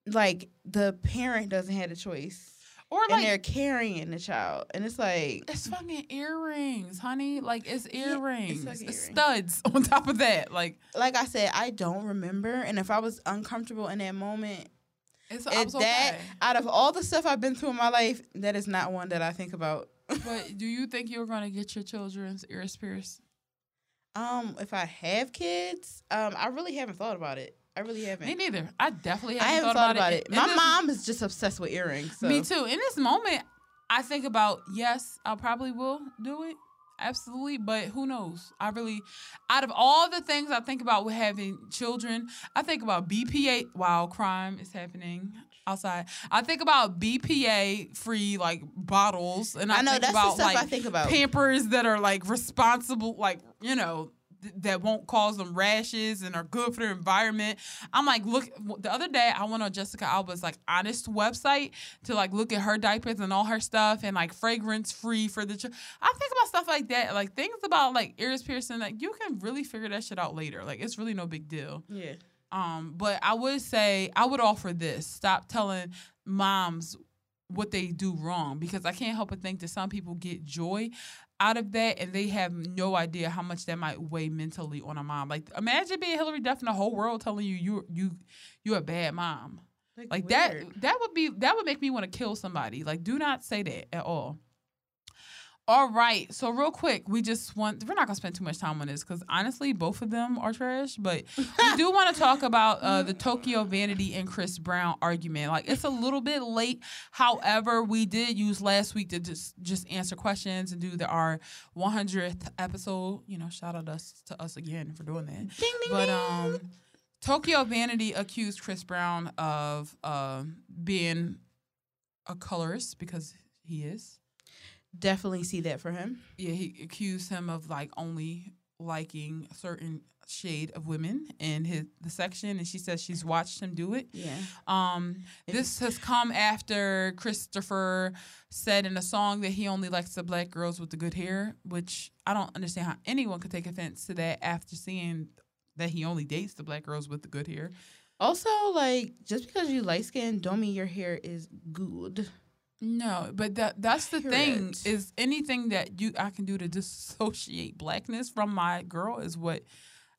like the parent doesn't have a choice, or and they're carrying the child, and it's like. It's fucking earrings, honey. Like it's earrings, it's earrings. studs on top of that. Like Like I said, I don't remember, and if I was uncomfortable in that moment, it's, it, was that okay. out of all the stuff I've been through in my life, that is not one that I think about. But do you think you're gonna get your children's ears pierced? Um, if I have kids, um, I really haven't thought about it. I really haven't. Me neither. I definitely haven't, haven't thought, about, it. In My this- mom is just obsessed with earrings. So. Me too. In this moment, I think about yes, I probably will do it. Absolutely, but who knows? I really, out of all the things I think about with having children, I think about BPA while crime is happening outside. I think about BPA free like bottles, and I, I know think about like I think about. Pampers that are like responsible, like you know. Th- That won't cause them rashes and are good for the environment. I'm like, look. The other day, I went on Jessica Alba's like honest website to like look at her diapers and all her stuff and like fragrance free for the. Ch- I think about stuff like that, like things about like ears piercing. Like you can really figure that shit out later. Like it's really no big deal. yeah. Um, but I would say I would offer this: stop telling moms what they do wrong because I can't help but think that some people get joy out of that and they have no idea how much that might weigh mentally on a mom. Like imagine being Hilary Duff and the whole world telling you you you you're a bad mom. Like that that would be that would make me want to kill somebody. Like do not say that at all. All right, so real quick, we just want we're not gonna spend too much time on this because honestly, both of them are trash. But we do want to talk about uh, the Tokyo Vanity and Chris Brown argument. Like it's a little bit late. However, we did use last week to just just answer questions and do the our 100th episode. You know, shout out us to us again for doing that. Ding, ding, But um, Tokyo Vanity accused Chris Brown of uh, being a colorist because he is. Definitely see that for him. Yeah, he accused him of like only liking a certain shade of women in his the section, and she says she's watched him do it. Yeah. Um, this has come after Christopher said in a song that he only likes the black girls with the good hair, which I don't understand how anyone could take offense to that after seeing that he only dates the black girls with the good hair. Also, like just because you light skin, don't mean your hair is good. No, but that that's the Hear thing it. is anything that you I can do to dissociate blackness from my girl is what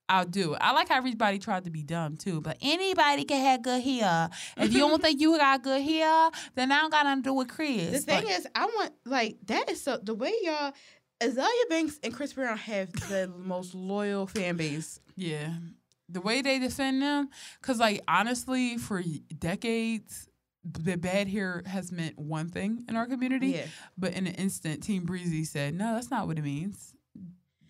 I'll do. I like how everybody tried to be dumb too, but anybody can have good hair. If you don't think you got good hair, then I don't got nothing to do with Chris. The thing Like, is, I want like that is so the way y'all Azealia Banks and Chris Brown have the most loyal fan base. yeah, the way they defend them, because like honestly, for decades. The bad hair has meant one thing in our community, Yeah, but in an instant, Team Breezy said, "No, that's not what it means.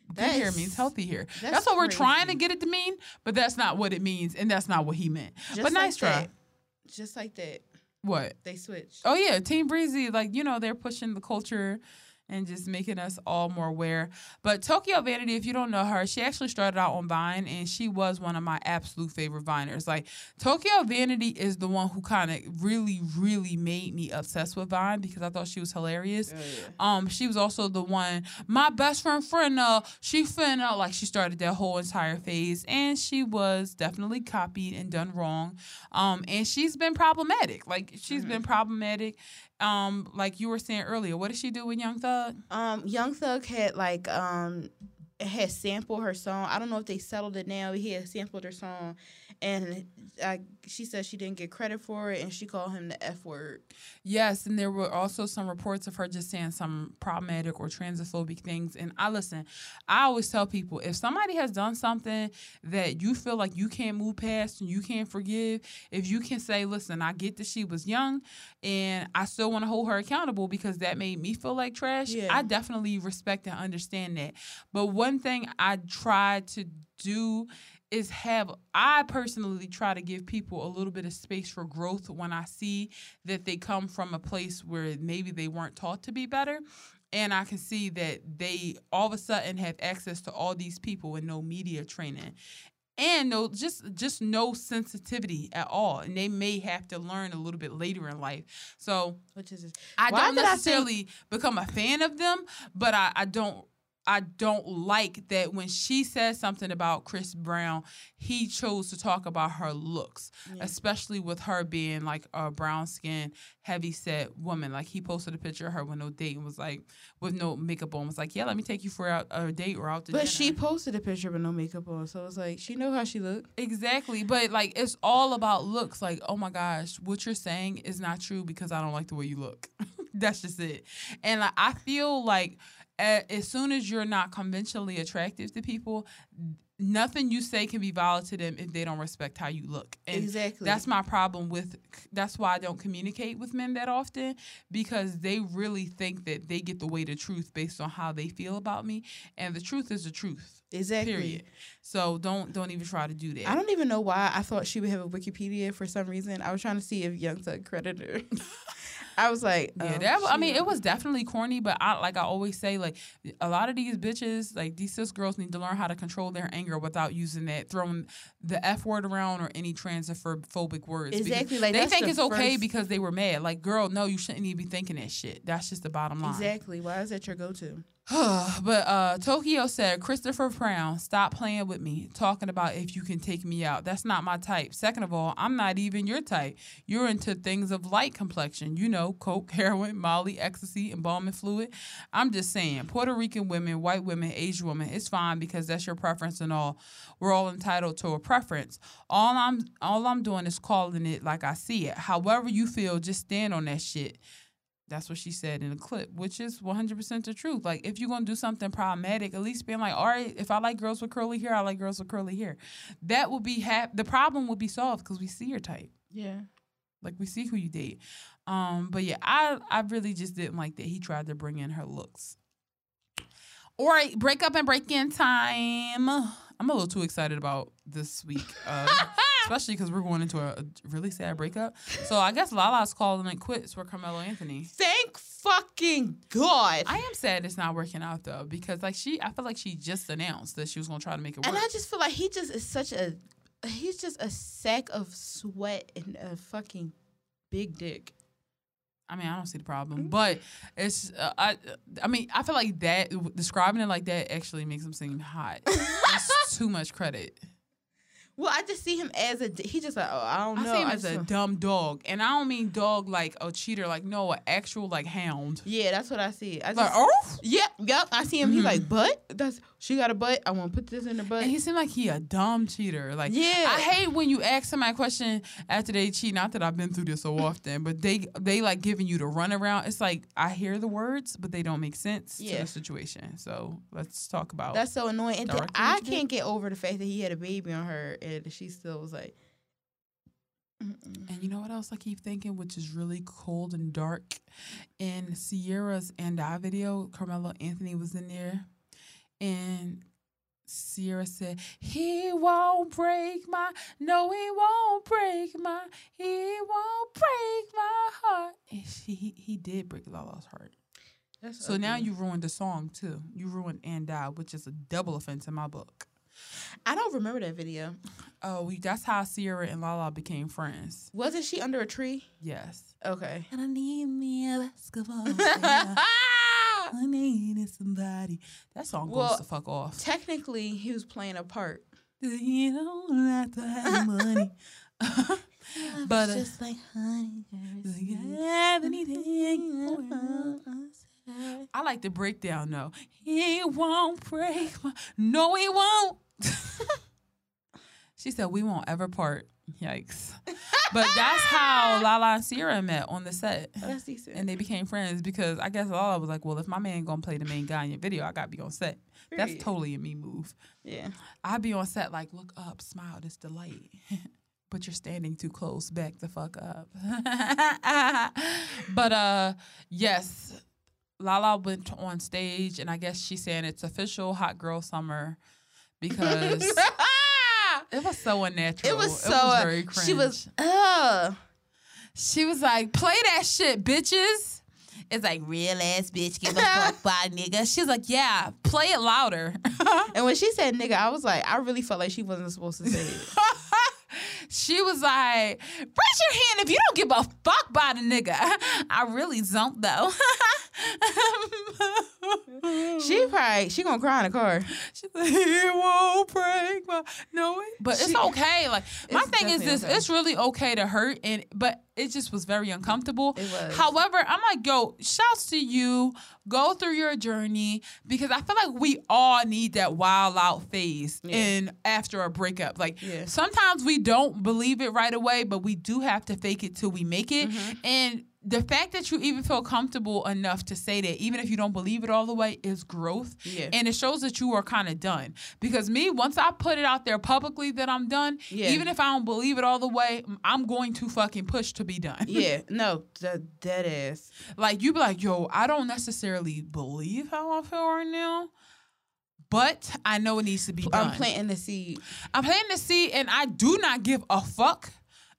Good That hair means healthy hair. that's That's, what we're trying to get it to mean, but that's not what it means, and that's not what he meant. just but nice like try. that. Just like that, What? they switched. Oh yeah, Team Breezy, like you know, they're pushing the culture and just making us all more aware. But Tokyo Vanity, if you don't know her, she actually started out on Vine, and she was one of my absolute favorite Viners. Like Tokyo Vanity is the one who kind of really, really made me obsessed with Vine because I thought she was hilarious. Oh, yeah. Um, she was also the one, my best friend Frenna, she finna, like she started that whole entire phase and she was definitely copied and done wrong. Um, and she's been problematic. Like she's been problematic. Um, like you were saying earlier, what did she do with Young Thug? Um, Young Thug had like um had sampled her song. I don't know if they settled it now. He had sampled her song, and I, she said she didn't get credit for it, and she called him the F word. Yes, and there were also some reports of her just saying some problematic or transphobic things. And I listen, I always tell people if somebody has done something that you feel like you can't move past and you can't forgive, if you can say, listen, I get that she was young and I still want to hold her accountable because that made me feel like trash, Yeah. I definitely respect and understand that. But one thing I try to do is have I personally try to give people a little bit of space for growth when I see that they come from a place where maybe they weren't taught to be better. And I can see that they all of a sudden have access to all these people with no media training. And no just just no sensitivity at all. And they may have to learn a little bit later in life. So Which is I don't did I think- necessarily become a fan of them, but I, I don't I don't like that when she says something about Chris Brown, he chose to talk about her looks, Yeah. especially with her being like a brown skinned, heavy set woman. Like he posted a picture of her with no date and was like, with no makeup on, was like, yeah, let me take you for a, a date or out to dinner. But dinner. she posted a picture with no makeup on, so it's like she know how she look. Exactly. But like it's all about looks. Like, oh my gosh, what you're saying is not true because I don't like the way you look. That's just it. And like, I feel like as soon as you're not conventionally attractive to people, nothing you say can be valid to them if they don't respect how you look. And exactly. that's my problem with that's why I don't communicate with men that often because they really think that they get the weight of truth based on how they feel about me and the truth is the truth. exactly. Period. So don't don't even try to do that. I don't even know why I thought she would have a Wikipedia for some reason. I was trying to see if Young Thug credited her. I was like, Yeah, oh, that. I mean, it was definitely corny, but I like I always say, like a lot of these bitches, like these cis girls, need to learn how to control their anger without using that, throwing the f word around or any transphobic words. Exactly, like, they think the it's okay first- because they were mad. Like, girl, no, you shouldn't even be thinking that shit. That's just the bottom line. exactly. Why is that your go-to? but uh, Tokyo said, Christopher Brown, stop playing with me, talking about if you can take me out. That's not my type. Second of all, I'm not even your type. You're into things of light complexion, you know, coke, heroin, molly, ecstasy, embalming fluid. I'm just saying, Puerto Rican women, white women, Asian women, it's fine because that's your preference and all. We're all entitled to a preference. All I'm all I'm doing is calling it like I see it. However you feel, just stand on that shit. That's what she said in the clip, which is 100% the truth. Like, if you're going to do something problematic, at least being like, all right, if I like girls with curly hair, I like girls with curly hair. That would be, hap- the problem would be solved because we see your type. Yeah. Like, we see who you date. Um, but yeah, I, I really just didn't like that he tried to bring in her looks. All right, break up and break in time. I'm a little too excited about this week. Uh, especially because we're going into a, a really sad breakup. So I guess Lala's calling it quits for Carmelo Anthony. Thank fucking God. I am sad it's not working out though because like she, I feel like she just announced that she was gonna try to make it work. and I just feel like he just is such a he's just a sack of sweat and a fucking big dick. I mean, I don't see the problem, but it's uh, I. I mean, I feel like that describing it like that actually makes him seem hot. That's too much credit. Well, I just see him as a. He just like, oh, I don't I know. see him I as a dumb dog, and I don't mean dog like a cheater, like no, an actual like hound. yeah, that's what I see. I just, Like oh, Yep, yep. I see him. He's like, mm-hmm. butt. That's she got a butt. I want to put this in the butt. and he seemed like he a dumb cheater. Like Yeah. I hate when you ask somebody a question after they cheat. Not that I've been through this so often, but they they like giving you the runaround. It's like I hear the words, but they don't make sense to Yeah. the situation. So let's talk about That's so annoying. And I can't get over the fact that he had a baby on her and she still was like, Mm-mm. And you know what else I keep thinking, which is really cold and dark? In Ciara's and I video, Carmelo Anthony was in there, and Sierra said, "He won't break my, no, he won't break my, he won't break my heart." And she, he, he did break Lala's heart. That's So now you ruined the song too. You ruined and I, which is a double offense in my book. I don't remember that video. Oh, we, that's how Ciara and Lala became friends. Wasn't she under a tree? Yes. Okay. And I need me a basketball. player. I needed somebody. That song goes Well, the fuck off. Technically, he was playing a part. You don't have to have money. but uh, just like honey. anything. I like the breakdown though. He won't break my. No, he won't. she said we won't ever part. Yikes. But that's how Lala and Ciara met on the set. That's decent. and they became friends because I guess Lala was like, "Well, if my man gonna play the main guy in your video, I gotta be on set." That's totally a me move. yeah. I'd be on set like, "Look up, smile, this delight. but you're standing too close. Back the fuck up. but uh, yes, Lala went on stage, and I guess she's saying it's official hot girl summer because it was so unnatural. it was so. uh, very cringe. she was. Uh, She was like, play that shit, bitches. It's like, real ass bitch, give a fuck by nigga. She's like, yeah, play it louder. and when she said nigga, I was like, I really felt like she wasn't supposed to say it. she was like, raise your hand if you don't give a fuck by the nigga. I really don't, though. she probably she gonna cry in the car. She's like, it won't break my no. it-" But it's She- okay. Like my thing is this: okay. it's really okay to hurt, and but it just was very uncomfortable. It was. However, I'm like, yo, shouts to you. Go through your journey because I feel like we all need that wild out phase Yeah. in after a breakup. Like Yeah. sometimes we don't believe it right away, but we do have to fake it till we make it. Mm-hmm. And the fact that you even feel comfortable enough to say that, even if you don't believe it all the way, is growth. Yeah. And it shows that you are kind of done. Because me, once I put it out there publicly that I'm done, Yeah. even if I don't believe it all the way, I'm going to fucking push to be done. Yeah, no, the dead ass. Like you be like, yo, I don't necessarily believe how I feel right now, but I know it needs to be done. I'm planting the seed. I'm planting the seed, and I do not give a fuck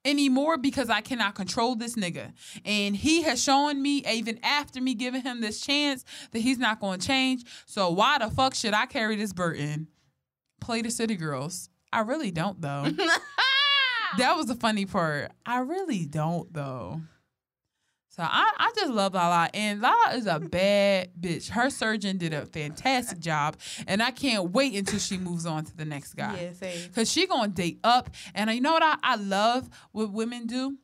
anymore because I cannot control this nigga. And he has shown me, even after me giving him this chance, that he's not going to change. So why the fuck should I carry this burden? Play the city girls. I really don't though. that was the funny part. I really don't though. So I, I just love Lala, and Lala is a bad bitch. Her surgeon did a fantastic job, and I can't wait until she moves on to the next guy. Yeah, same. Cause she gonna date up, and you know what I, I love what women do.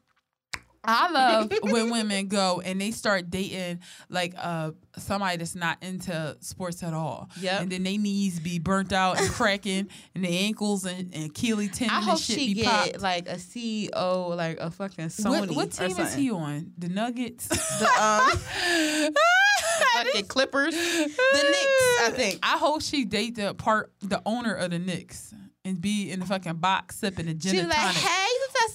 I love when women go and they start dating like uh somebody that's not into sports at all. Yep. And then their knees be burnt out and cracking, and their ankles and, and Achilles tendon I and hope shit she be get popped. like a CEO, like a fucking Sony. What, what team is he on? The Nuggets. The um, fucking Clippers, the Knicks. I think. I hope she date the part, the owner of the Knicks, and be in the fucking box sipping a gin She and like, tonic. "Hey,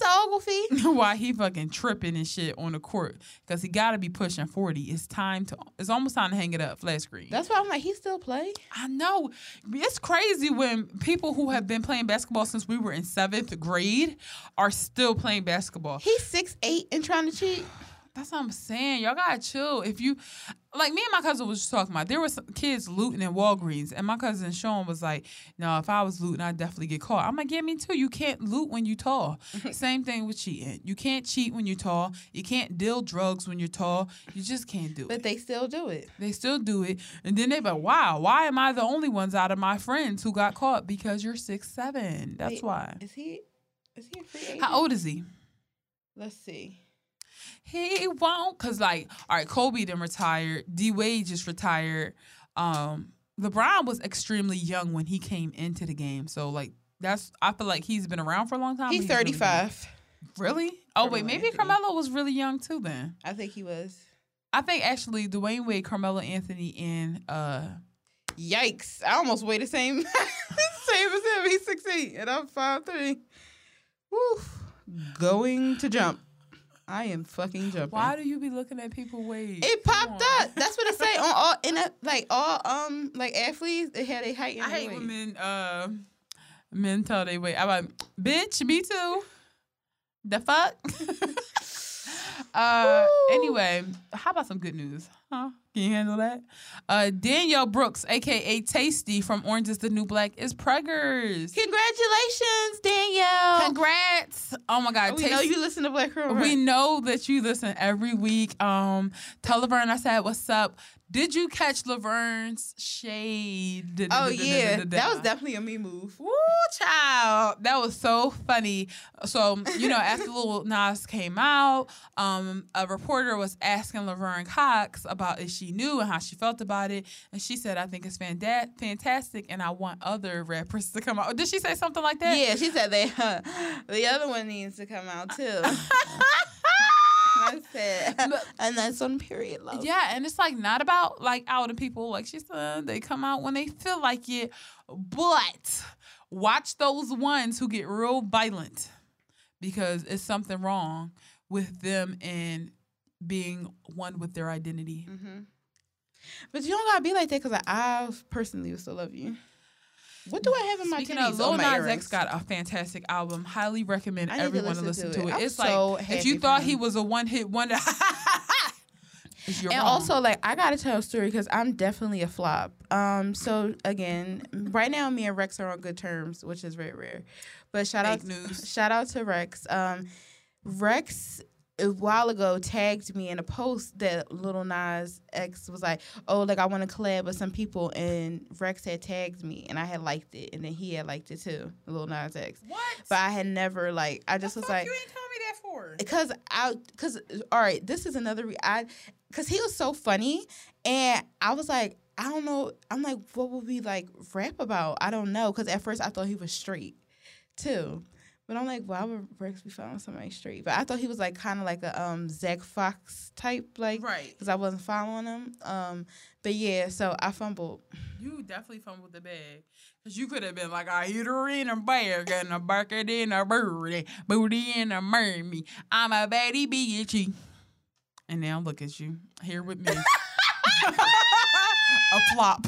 Ogilvy." while he fucking tripping and shit on the court because he got to be pushing 40 it's time to it's almost time to hang it up flat screen That's why I'm like, he still play. i know it's crazy when people who have been playing basketball since we were in seventh grade are still playing basketball He's six eight and trying to cheat. That's what I'm saying. Y'all gotta chill. If you like me and my cousin was just talking about there were some kids looting in Walgreens and my cousin Sean was like, No, if I was looting, I'd definitely get caught. I'm like, Yeah, me too. You can't loot when you tall. Same thing with cheating. You can't cheat when you're tall. You can't deal drugs when you're tall. You just can't do But it. But they still do it. They still do it. And then they like, Wow, why am I the only ones out of my friends who got caught? Because you're six seven. That's Wait, why. Is he? Is he a free agent? How old is he? Let's see. He won't, cause like, all right, Kobe then retired. D Wade just retired. Um, LeBron was extremely young when he came into the game, so like that's I feel like he's been around for a long time. He's but really 35. young. Really? Oh wait, maybe Anthony. Carmelo was really young too. Then I think he was. I think actually Dwyane Wade, Carmelo Anthony, and uh, Yikes! I almost weigh the same, same as him. He's six eight, and I'm five three. Woo! Going to jump. I am fucking jumping. why do you be looking at people Wade? It popped up. That's what it say on all in a, like all um like athletes. They had a height and I hate weight. when men uh men tell they wait. I'm like, bitch, me too. The fuck? uh anyway, how about some good news? Huh? Can you handle that? Uh Danielle Brooks, aka Tasty from Orange is the New Black, is preggers. Congratulations, Danielle. Congrats. Oh my god, we know you listen to Black Girl. we know that you listen every week. Um, tell Laverne I said, "What's up?" Did you catch Laverne's shade? Oh yeah, that was definitely a me move. Woo, child. That was so funny. So, you know, after Lil Nas came out, um, a reporter was asking Laverne Cox about if she knew and how she felt about it. And she said, I think it's fanta- fantastic and I want other rappers to come out. Did she say something like that? Yeah, she said they the other one needs to come out too. I said, But- and that's on period love. Yeah, and it's like not about like outing people. Like she said, they come out when they feel like it. But watch those ones who get real violent because it's something wrong with them and being one with their identity. hmm But you don't gotta be like that because I personally still love you. What do I have in my Speaking titties? of, Oh, Lil my Nas. X got a fantastic album. Highly recommend to everyone to listen to to it. it. I'm It's so like if you thought he was a one hit wonder, and wrong. also like I gotta tell a story because I'm definitely a flop. Um, so again, right now me and Rex are on good terms, which is very rare. But shout Fake out, news. shout out to Rex. Um, Rex a while ago tagged me in a post that Lil Nas X was like, "Oh, like I want to collab with some people," and Rex had tagged me, and I had liked it, and then he had liked it too, Lil Nas X. what? But I had never like I just was like, you ain't tell me that for. because I because all right, this is another re- I because he was so funny, and I was like, I don't know. I'm like, what would we like rap about? I don't know. Because at first I thought he was straight too. But I'm like, why would Rex be following somebody straight? But I thought he was like kind of like a um Zach Fox type, like Right. because I wasn't following him. Um, but yeah, so I fumbled. You definitely fumbled the bag. Cause you could have been like, I hit her in a bag and a bucket in a birdie, booty in a mermy. I'm a baddie bitchy. And now look at you here with me. a flop.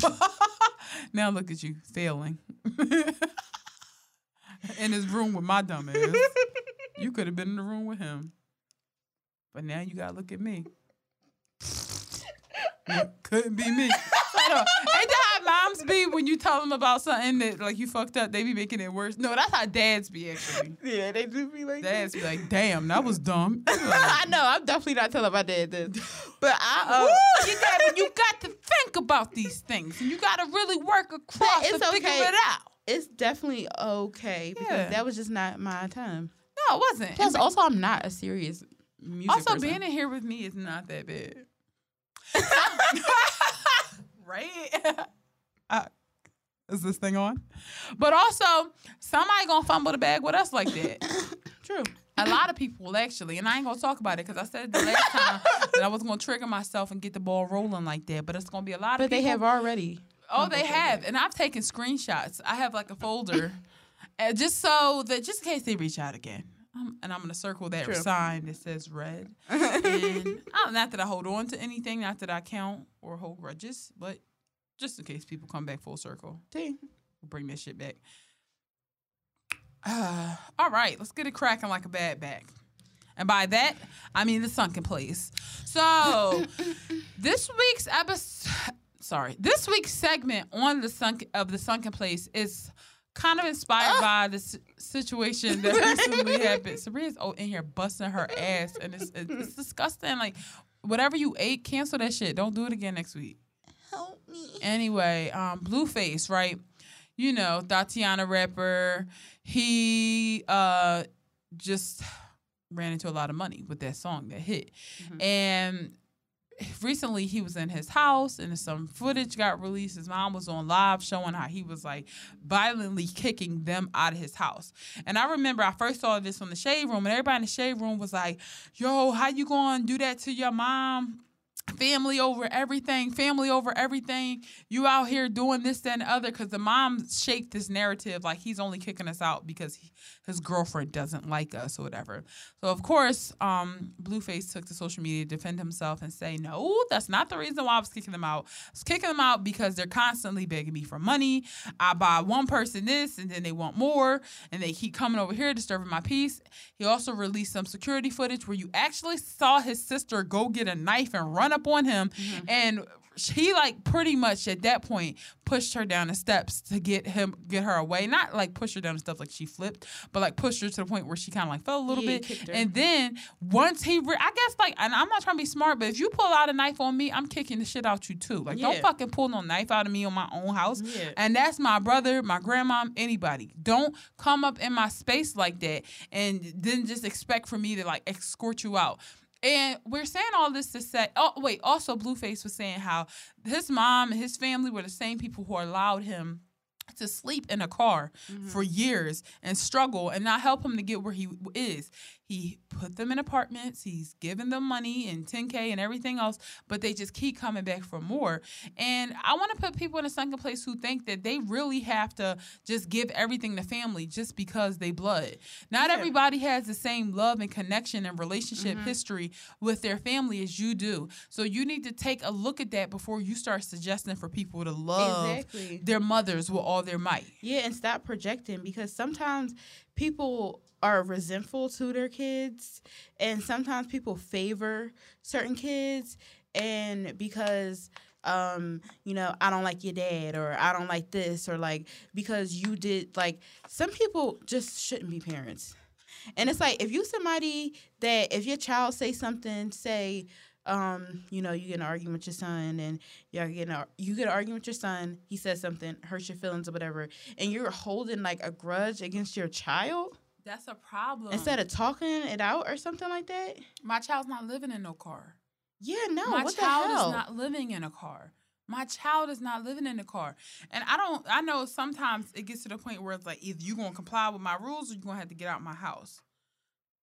now look at you failing. In his room with my dumb ass. You could have been in the room with him. But now you gotta look at me. Couldn't be me. Shut up. Ain't that how moms be when you tell them about something that like you fucked up? They be making it worse. No, that's how dads be actually. Yeah, they do be like Dads be like, "Damn, that was dumb." I know. I'm definitely not telling my dad this, but I. Uh, you got you got to think about these things, and you got to really work across to figure it out. It's definitely okay because Yeah. that was just not my time. No, it wasn't. Plus, also, I'm not a serious music also, person. being in here with me is not that bad. right? Uh, is this thing on? But also, somebody gonna fumble the bag with us like that. true. A lot of people actually, and I ain't gonna talk about it because I said the last time that I was gonna trigger myself and get the ball rolling like that. But it's gonna be a lot of But they have already. Oh, they have, and I've taken screenshots. I have like a folder, uh, just so that just in case they reach out again. Um, and I'm gonna circle that True. sign that says red. And uh, not that I hold on to anything, not that I count or hold grudges, but just in case people come back full circle, we'll bring that shit back. Uh, all right, let's get it cracking like a bad back. And by that, I mean the sunken place. So this week's episode sorry, this week's segment on the sunk of the sunken place is kind of inspired by the s- situation that recently happened. Sabrina's oh, in here busting her ass, and it's, it's disgusting. Like whatever you ate, cancel that shit. Don't do it again next week. Help me. Anyway, um, Blueface, right? You know, Thotiana rapper. He uh just ran into a lot of money with that song that hit. And recently he was in his house and some footage got released. His mom was on live showing how he was like violently kicking them out of his house. And I remember I first saw this on the shade room and everybody in the shade room was like, yo, how you gonna do that to your mom? Family over everything, family over everything. You out here doing this, that, and other. Because the mom shaped this narrative like he's only kicking us out because he, his girlfriend doesn't like us or whatever. So of course, um, Blueface took to social media to defend himself and say, "No, that's not the reason why I was kicking them out. I was kicking them out because they're constantly begging me for money. I buy one person this, and then they want more, and they keep coming over here disturbing my peace." He also released some security footage where you actually saw his sister go get a knife and run up on him, and he like pretty much at that point pushed her down the steps to get him get her away. Not like push her down the steps like she flipped, but like pushed her to the point where she kind of like fell a little Yeah, bit. And then once he, re- I guess like, and I'm not trying to be smart, but if you pull out a knife on me, I'm kicking the shit out you too. Like don't fucking pull no knife out of me on my own house. Yeah. And that's my brother, my grandma, anybody. Don't come up in my space like that and then just expect for me to like escort you out. And we're saying all this to say, oh, wait, also Blueface was saying how his mom and his family were the same people who allowed him to sleep in a car mm-hmm. for years and struggle and not help him to get where he is. He put them in apartments, he's given them money and 10K and everything else, but they just keep coming back for more. And I want to put people in a sunken place who think that they really have to just give everything to family just because they blood. Not Yeah. everybody has the same love and connection and relationship mm-hmm. history with their family as you do. So you need to take a look at that before you start suggesting for people to love Exactly. their mothers with all their might. Yeah, and stop projecting because sometimes people are resentful to their kids, and sometimes people favor certain kids, and because um you know i don't like your dad or i don't like this or like because you did like some people just shouldn't be parents. And it's like if you somebody that if your child say something say um you know you get an argument with your son and you're get an, you get an argument with your son he says something hurts your feelings or whatever and you're holding like a grudge against your child That's a problem. instead of talking it out or something like that my child's not living in no car. yeah no my what child the hell is not living in a car. My child is not living in a car. And I don't I know sometimes it gets to the point where it's like either you're gonna comply with my rules or you're gonna have to get out my house.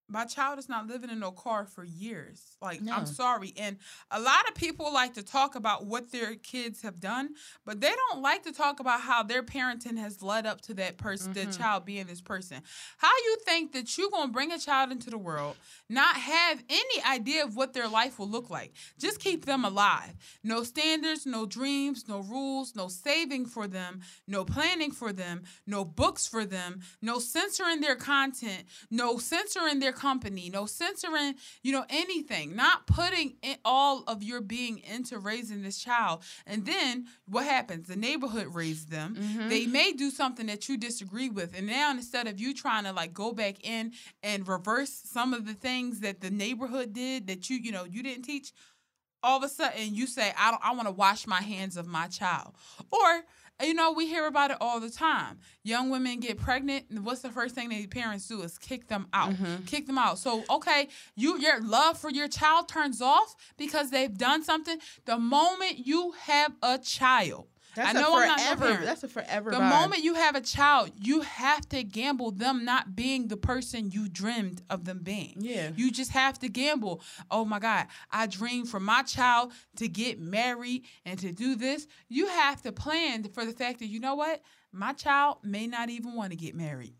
My child is not living in no car for years. Like, No. I'm sorry. And a lot of people like to talk about what their kids have done, but they don't like to talk about how their parenting has led up to that person, the Mhm. child being this person. How you think that you're gonna bring a child into the world, not have any idea of what their life will look like? Just keep them alive. No standards, no dreams, no rules, no saving for them, no planning for them, no books for them, no censoring their content, no censoring their company, no censoring, you know, anything. Not putting in all of your being into raising this child. And then what happens? The neighborhood raised them. Mhm. They may do something that you disagree with. And now instead of you trying to like go back in and reverse some of the things that the neighborhood did that you, you know, you didn't teach, all of a sudden you say, I don't I want to wash my hands of my child. Or you know, we hear about it all the time. Young women get pregnant, and what's the first thing their parents do is kick them out. Mhm. Kick them out. So, okay, you your love for your child turns off because they've done something. The moment you have a child, that's I know a I'm not no forever parent. that's a forever the vibe. moment you have a child, you have to gamble them not being the person you dreamed of them being. yeah You just have to gamble. Oh my God, I dream for my child to get married and to do this. You have to plan for the fact that, you know what? My child may not even want to get married.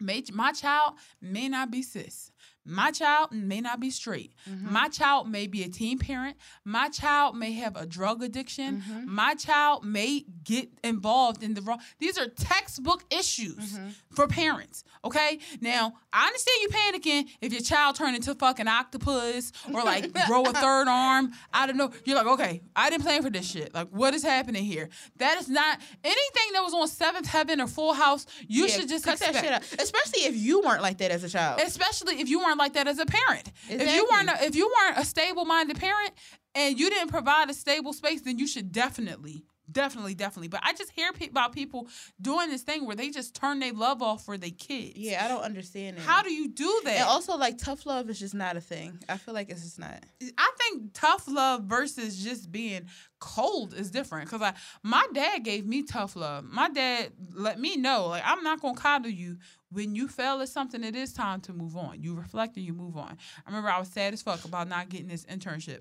may, my child may not be cis. My child may not be straight. Mm-hmm. My child may be a teen parent. My child may have a drug addiction. Mm-hmm. My child may get involved in the wrong. These are textbook issues mm-hmm. for parents. Okay. Now I understand you panicking if your child turned into fucking octopus or like grow a third arm. I don't know. You're like, okay, I didn't plan for this shit. Like, what is happening here? That is not anything that was on Seventh Heaven or Full House. You Yeah, should just cut expect that shit out. Especially if you weren't like that as a child. especially if you weren't like that as a parent. If you weren't a, if you weren't a stable minded parent and you didn't provide a stable space, then you should definitely, definitely, definitely. But I just hear pe- about people doing this thing where they just turn their love off for their kids. yeah, I don't understand it. How do you do that? and also like tough love is just not a thing. I feel like it's just not. I think tough love versus just being cold is different. Cause like my dad gave me tough love. My dad let me know like I'm not gonna coddle you when you fail at something. It is time to move on. You reflect and you move on. I remember I was sad as fuck about not getting this internship.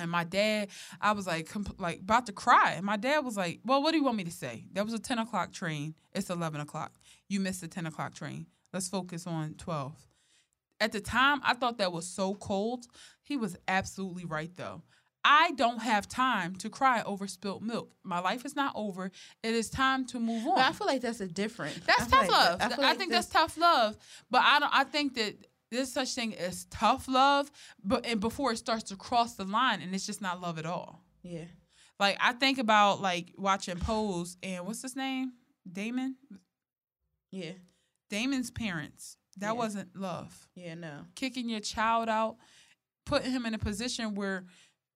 And my dad, I was like, compl- like about to cry. And my dad was like, "Well, what do you want me to say? There was a ten o'clock train. It's eleven o'clock. You missed the ten o'clock train. Let's focus on twelve. At the time, I thought that was so cold. He was absolutely right, though. I don't have time to cry over spilt milk. My life is not over. It is time to move on. But I feel like that's a different. That's tough like love. that- I, feel like think that's tough love. But I don't. I think that there's such thing as tough love, but and before it starts to cross the line, and it's just not love at all. Yeah. Like I think about like watching Pose and what's his name, Damon. Yeah. Damon's parents. That Yeah. wasn't love. Yeah. No. Kicking your child out, putting him in a position where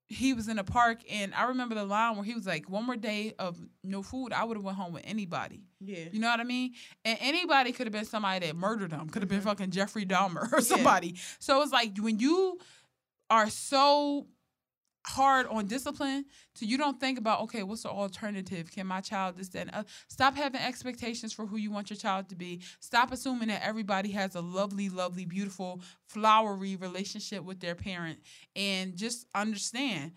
he was in a park, and I remember the line where he was like, "One more day of no food, I would have went home with anybody." Yeah. You know what I mean? And anybody could have been somebody that murdered him. Could have been Mm-hmm. fucking Jeffrey Dahmer or somebody. So it's like when you are so hard on discipline, so you don't think about okay, what's the alternative? Can my child this that? And, other? Stop having expectations for who you want your child to be. Stop assuming that everybody has a lovely, lovely, beautiful, flowery relationship with their parent, and just understand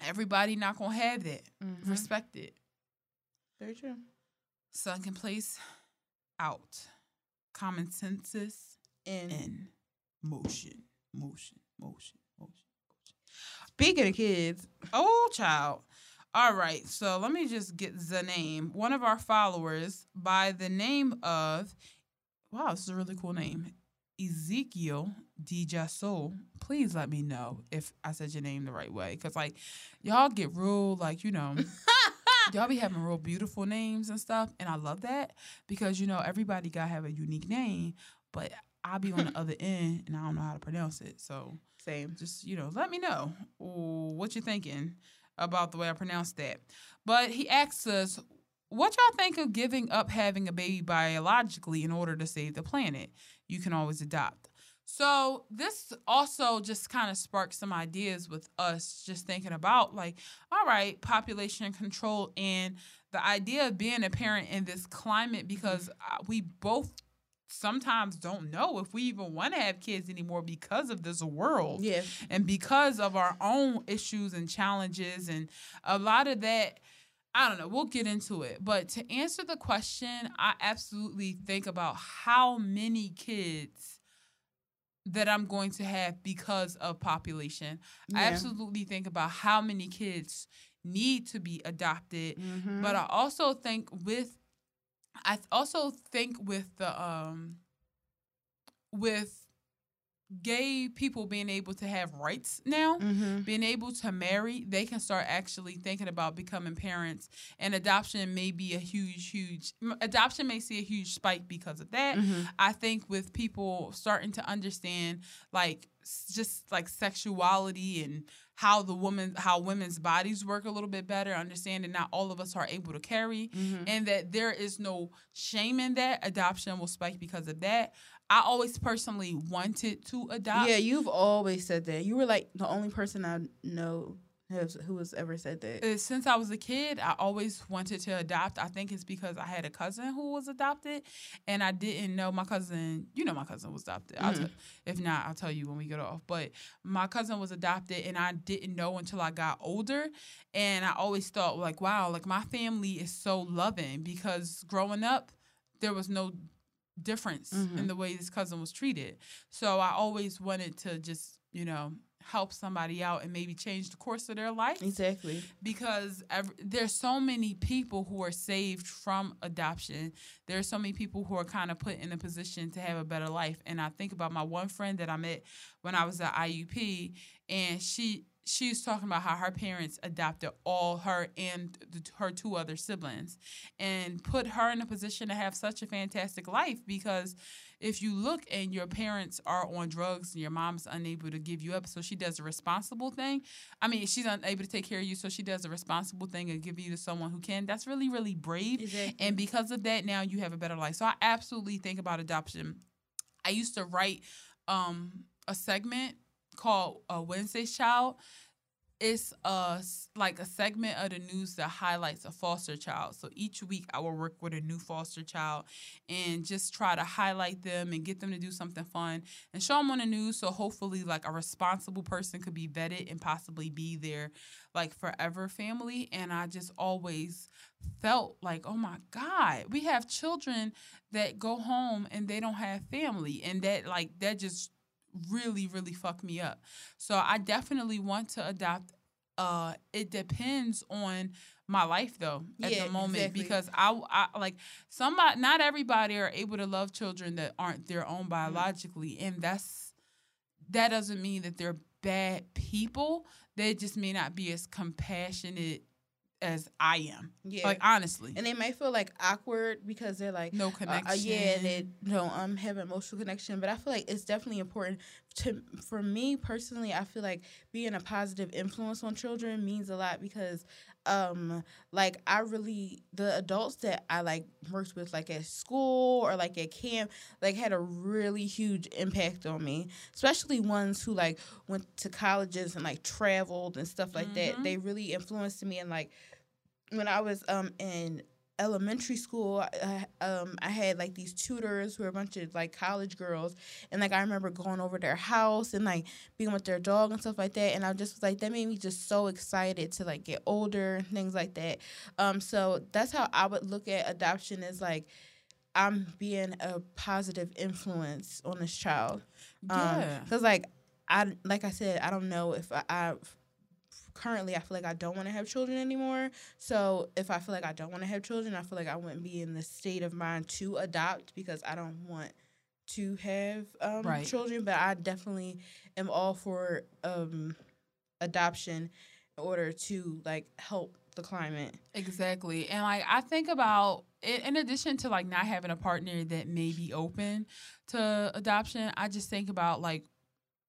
everybody not gonna have that. Mhm. Respect it. Very true. Sunken place out. Common senses And in motion. Motion. Motion. Speaking of kids, Oh, child. All right. So let me just get the name. One of our followers by the name of, wow, this is a really cool name. Ezekiel Dijaso. Please let me know if I said your name the right way. Cause like y'all get real like, you know, y'all be having real beautiful names and stuff. And I love that because you know everybody gotta have a unique name, but I'll be on the other end and I don't know how to pronounce it. So same. just you know let me know what you're thinking about the way i pronounced that. But he asks us what y'all think of giving up having a baby biologically in order to save the planet? You can always adopt. So this also just kind of sparked some ideas with us just thinking about like all right population control and the idea of being a parent in this climate because uh, we both sometimes don't know if we even want to have kids anymore because of this world Yeah. and because of our own issues and challenges and a lot of that I don't know, we'll get into it. But to answer the question, I absolutely think about how many kids that I'm going to have because of population. I absolutely think about how many kids need to be adopted. Mhm. But I also think with I th- also think with the um with gay people being able to have rights now, Mhm. being able to marry, they can start actually thinking about becoming parents. And adoption may be a huge, huge adoption may see a huge spike because of that. Mhm. I think with people starting to understand like s- just like sexuality and how the woman how women's bodies work a little bit better, understanding not all of us are able to carry Mhm. and that there is no shame in that. Adoption will spike because of that. I always personally wanted to adopt. Yeah, you've always said that. You were like the only person I know who has ever said that. Uh, since I was a kid, I always wanted to adopt. I think it's because I had a cousin who was adopted, and I didn't know my cousin. You know, my cousin was adopted. I'll Mhm. tell- if not, I'll tell you when we get off. But my cousin was adopted, and I didn't know until I got older. And I always thought, like, wow, like my family is so loving because growing up, there was no difference Mhm. in the way this cousin was treated. So I always wanted to just, you know, help somebody out and maybe change the course of their life Exactly. because ev- there's so many people who are saved from adoption. There's so many people who are kind of put in a position to have a better life. And I think about my one friend that I met when I was at IUP, and she she was talking about how her parents adopted all her and the, her two other siblings and put her in a position to have such a fantastic life because if you look and your parents are on drugs and your mom's unable to give you up so she does a responsible thing I mean, she's unable to take care of you, so she does a responsible thing and give you to someone who can. That's really, really brave. Exactly. And because of that, now you have a better life. So I absolutely think about adoption. I used to write um, a segment called uh, Wednesday's Child. It's a like a segment of the news that highlights a foster child. So each week I will work with a new foster child and just try to highlight them and get them to do something fun and show them on the news. So hopefully, like a responsible person could be vetted and possibly be their like forever family. And I just always felt like, oh my God, we have children that go home and they don't have family, and that like that just really really fucked me up. So I definitely want to adopt. Uh, it depends on my life though at Yeah, the moment exactly. because I, I like somebody not everybody are able to love children that aren't their own biologically and that's that doesn't mean that they're bad people they just may not be as compassionate as i am Yeah. like honestly and they might feel like awkward because they're like no uh, connection uh, yeah, they don't um have an emotional connection. But I feel like it's definitely important to for me personally. I feel like being a positive influence on children means a lot because um like I really the adults that I like worked with like at school or like at camp like had a really huge impact on me especially ones who like went to colleges and like traveled and stuff like that Mhm. they really influenced me and like when I was um in elementary school I, um I had like these tutors who were a bunch of like college girls. And like I remember going over their house and like being with their dog and stuff like that. And I just was like that made me just so excited to like get older and things like that. Um so that's how I would look at adoption is like I'm being a positive influence on this child. Yeah. because like I like I said I don't know if I, I currently I feel like I don't want to have children anymore. So if I feel like I don't want to have children, I feel like I wouldn't be in the state of mind to adopt because I don't want to have um, Right. children. But I definitely am all for um, adoption in order to like help the climate. Exactly. And like I think about in, in addition to like not having a partner that may be open to adoption, I just think about like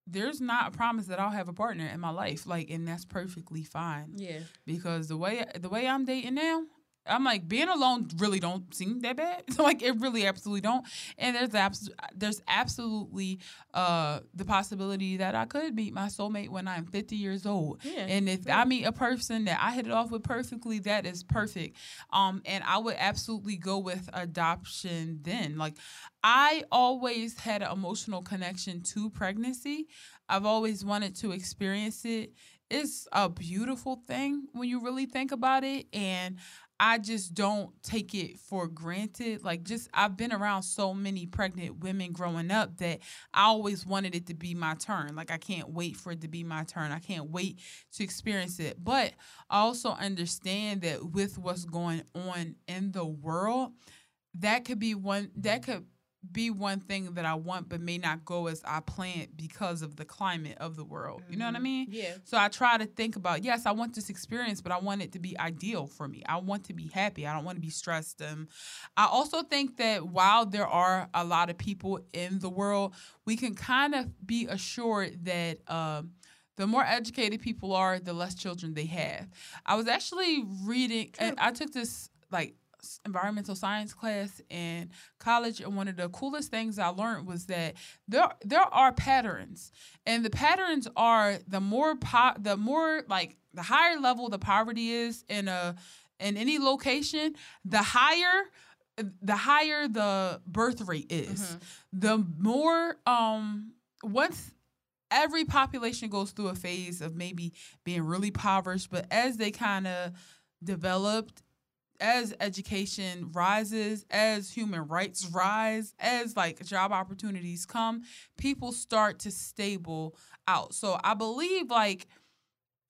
there's not a promise that I'll have a partner in my life. Like and that's perfectly fine. Yeah. Because the way the way I'm dating now, I'm like being alone really don't seem that bad. like it really absolutely don't. And there's abs- there's absolutely uh the possibility that I could meet my soulmate when I'm 50 years old. Yeah. And if I meet a person that I hit it off with perfectly, that is perfect. Um, and I would absolutely go with adoption then. Like I always had an emotional connection to pregnancy. I've always wanted to experience it. It's a beautiful thing when you really think about it. And I just don't take it for granted. Like, just I've been around so many pregnant women growing up that I always wanted it to be my turn. Like, I can't wait for it to be my turn. I can't wait to experience it. But I also understand that with what's going on in the world, that could be one that could be one thing that I want, but may not go as I planned because of the climate of the world. You know what I Mhm. mean? Yeah. So I try to think about, yes, I want this experience, but I want it to be ideal for me. I want to be happy. I don't want to be stressed. Um, I also think that while there are a lot of people in the world, we can kind of be assured that um, the more educated people are, the less children they have. I was actually reading, and I took this like environmental science class in college and one of the coolest things I learned was that there there are patterns and the patterns are the more po- the more like the higher level the poverty is in a in any location the higher the higher the birth rate is Mhm. the more um once every population goes through a phase of maybe being really impoverished but as they kind of developed as education rises, as human rights rise, as like job opportunities come, people start to stable out. So I believe like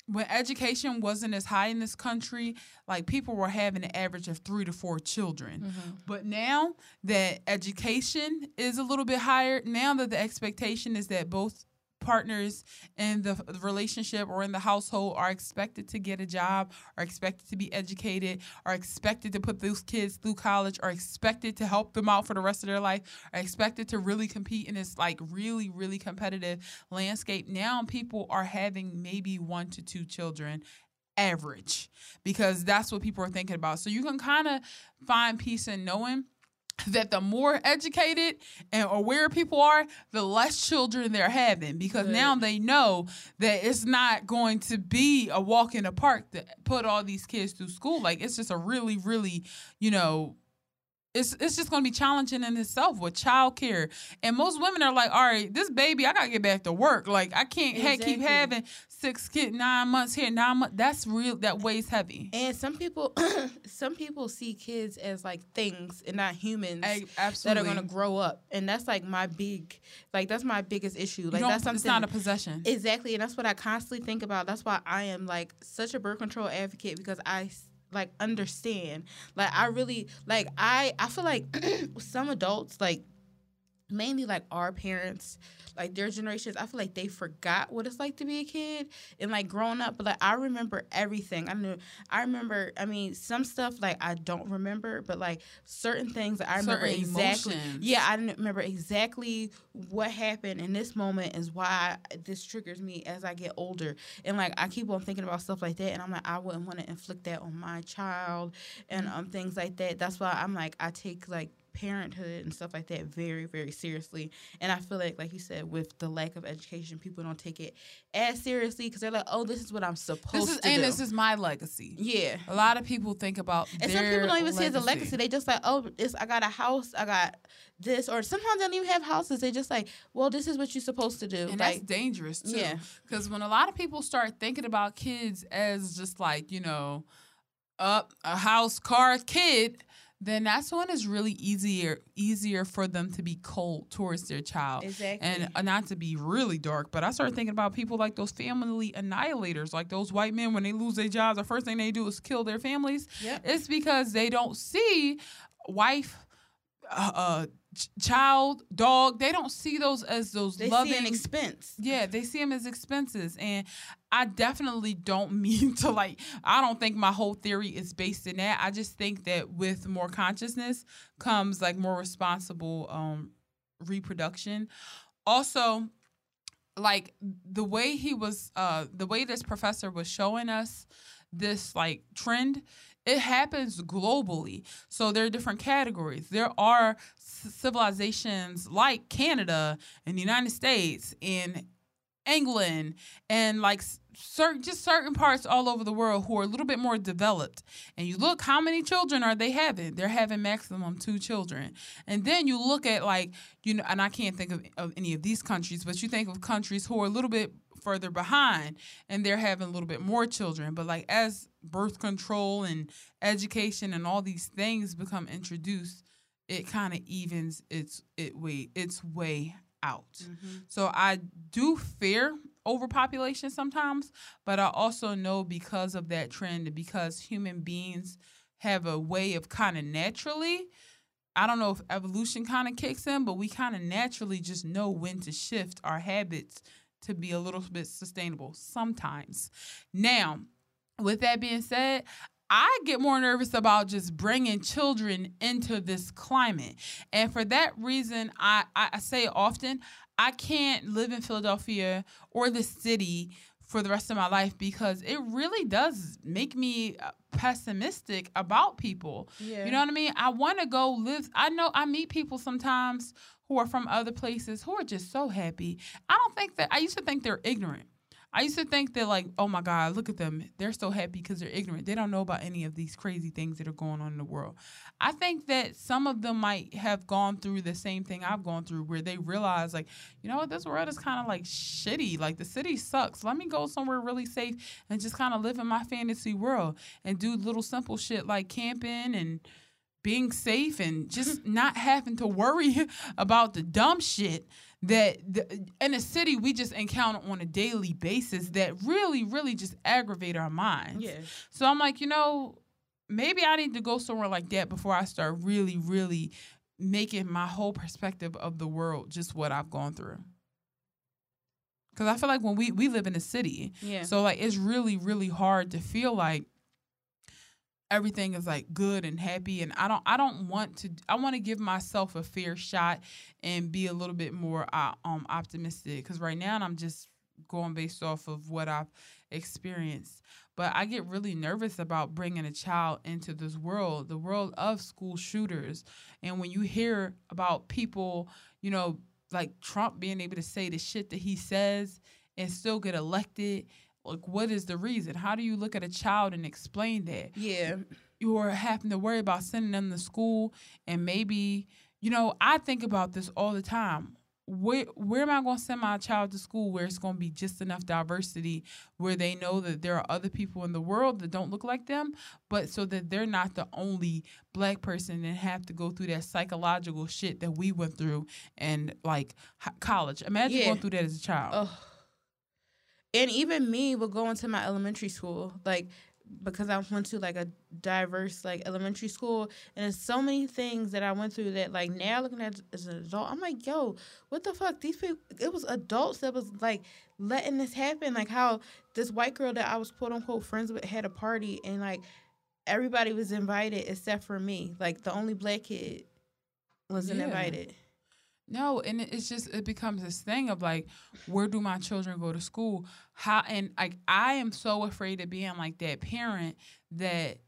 when education wasn't as high in this country, like people were having an average of three to four children. Mm-hmm. But now that education is a little bit higher, now that the expectation is that both partners in the relationship or in the household are expected to get a job, are expected to be educated, are expected to put those kids through college, are expected to help them out for the rest of their life, are expected to really compete in this like really, really competitive landscape. Now people are having maybe one to two children average because that's what people are thinking about. So you can kind of find peace in knowing that the more educated and aware people are, the less children they're having because Good. now they know that it's not going to be a walk in the park to put all these kids through school. Like it's just a really, really, you know, it's it's just going to be challenging in itself with childcare. And most women are like, all right, this baby, I got to get back to work. Like I can't ha- keep having six kid nine months here, nine months. That's real. That weighs heavy. And some people, some people see kids as like things and not humans A- that are gonna grow up, and that's like my big, like that's my biggest issue. Like that's something. it's not a possession. Exactly, and that's what I constantly think about. That's why I am like such a birth control advocate because I like understand. Like I really like I I feel like some adults like mainly like our parents like their generations i feel like they forgot what it's like to be a kid. And like growing up but like i remember everything. I knew i remember i mean some stuff like i don't remember but like certain things i remember Certain exactly emotions. yeah i didn't remember exactly what happened in this moment is why this triggers me as i get older. And like i keep on thinking about stuff like that and i'm like i wouldn't want to inflict that on my child and um things like that. That's why i'm like i take like parenthood and stuff like that very very seriously and i feel like like you said with the lack of education people don't take it as seriously because they're like oh this is what i'm supposed This is to and do this is my legacy. yeah A lot of people think about and some people don't even see it as a legacy. They just like, oh, it's I got a house, I got this, or sometimes they don't even have houses. They just like, well, this is what you're supposed to do. and that's dangerous too. Yeah. Because when a lot of people start thinking about kids as just like, you know, up a house, car, kid, then that's when it's really easier easier for them to be cold towards their child. exactly. And uh, not to be really dark, but I started thinking about people like those family annihilators, like those white men when they lose their jobs, the first thing they do is kill their families. Yep. It's because they don't see wife, uh, uh, ch- child, dog. They don't see those as those they loving. see expense. yeah, they see them as expenses, and I definitely don't mean to like. I don't think my whole theory is based in that. I just think that with more consciousness comes like more responsible um, reproduction. Also, like the way he was, uh, the way this professor was showing us this like trend it happens globally so there are different categories there are civilizations like canada and the united states and england and like certain just certain parts all over the world who are a little bit more developed. And you look how many children are they having? They're having maximum two children. And then you look at like you know and i can't think of, of any of these countries but you think of countries who are a little bit further behind and they're having a little bit more children. But like as birth control and education and all these things become introduced it kind of mm-hmm. evens its it way its way out. Mm-hmm. So i do fear overpopulation sometimes but i also know because of that trend because human beings have a way of kind of naturally I don't know if evolution kind of kicks in, but we kind of naturally just know when to shift our habits to be a little bit sustainable sometimes. Now, with that being said, I get more nervous about just bringing children into this climate. And for that reason, I, I, I say often, I can't live in Philadelphia or the city for the rest of my life because it really does make me uh, pessimistic about people. Yeah. You know what I mean? I want to go live. I know I meet people sometimes who are from other places who are just so happy. I don't think that I used to think they're ignorant. I used to think that like, oh my God, look at them. They're so happy because they're ignorant. They don't know about any of these crazy things that are going on in the world. I think that some of them might have gone through the same thing I've gone through where they realize like, you know what, this world is kind of like shitty. Like the city sucks. Let me go somewhere really safe and just kind of live in my fantasy world and do little simple shit like camping and being safe and mm-hmm. just not having to worry about the dumb shit that the, in a city we just encounter on a daily basis that really really just aggravate our minds Yeah. so i'm like you know maybe i need to go somewhere like that before i start really really making my whole perspective of the world just what i've gone through because i feel like when we we live in a city Yeah. so like it's really really hard to feel like everything is like good and happy and I don't I don't want to I want to give myself a fair shot and be a little bit more uh, um optimistic cuz right now I'm just going based off of what I've experienced. But I get really nervous about bringing a child into this world, the world of school shooters. And when you hear about people, you know, like Trump being able to say the shit that he says and still get elected, like what is the reason? How do you look at a child and explain that? Yeah. you are having to worry about sending them to school and maybe you know i think about this all the time where where am i going to send my child to school where it's going to be just enough diversity where they know that there are other people in the world that don't look like them but so that they're not the only black person and have to go through that psychological shit that we went through and like college imagine Yeah. going through that as a child Ugh. And even me would go into my elementary school, like because I went to like a diverse like elementary school, and there's so many things that I went through that like now looking at as an adult, I'm like, yo, what the fuck? These people, it was adults that was like letting this happen. Like how this white girl that I was quote unquote friends with had a party, and like everybody was invited except for me. Like the only black kid wasn't Yeah. invited. No, and it's just it becomes this thing of like, where do my children go to school? How and like I am so afraid of being like that parent that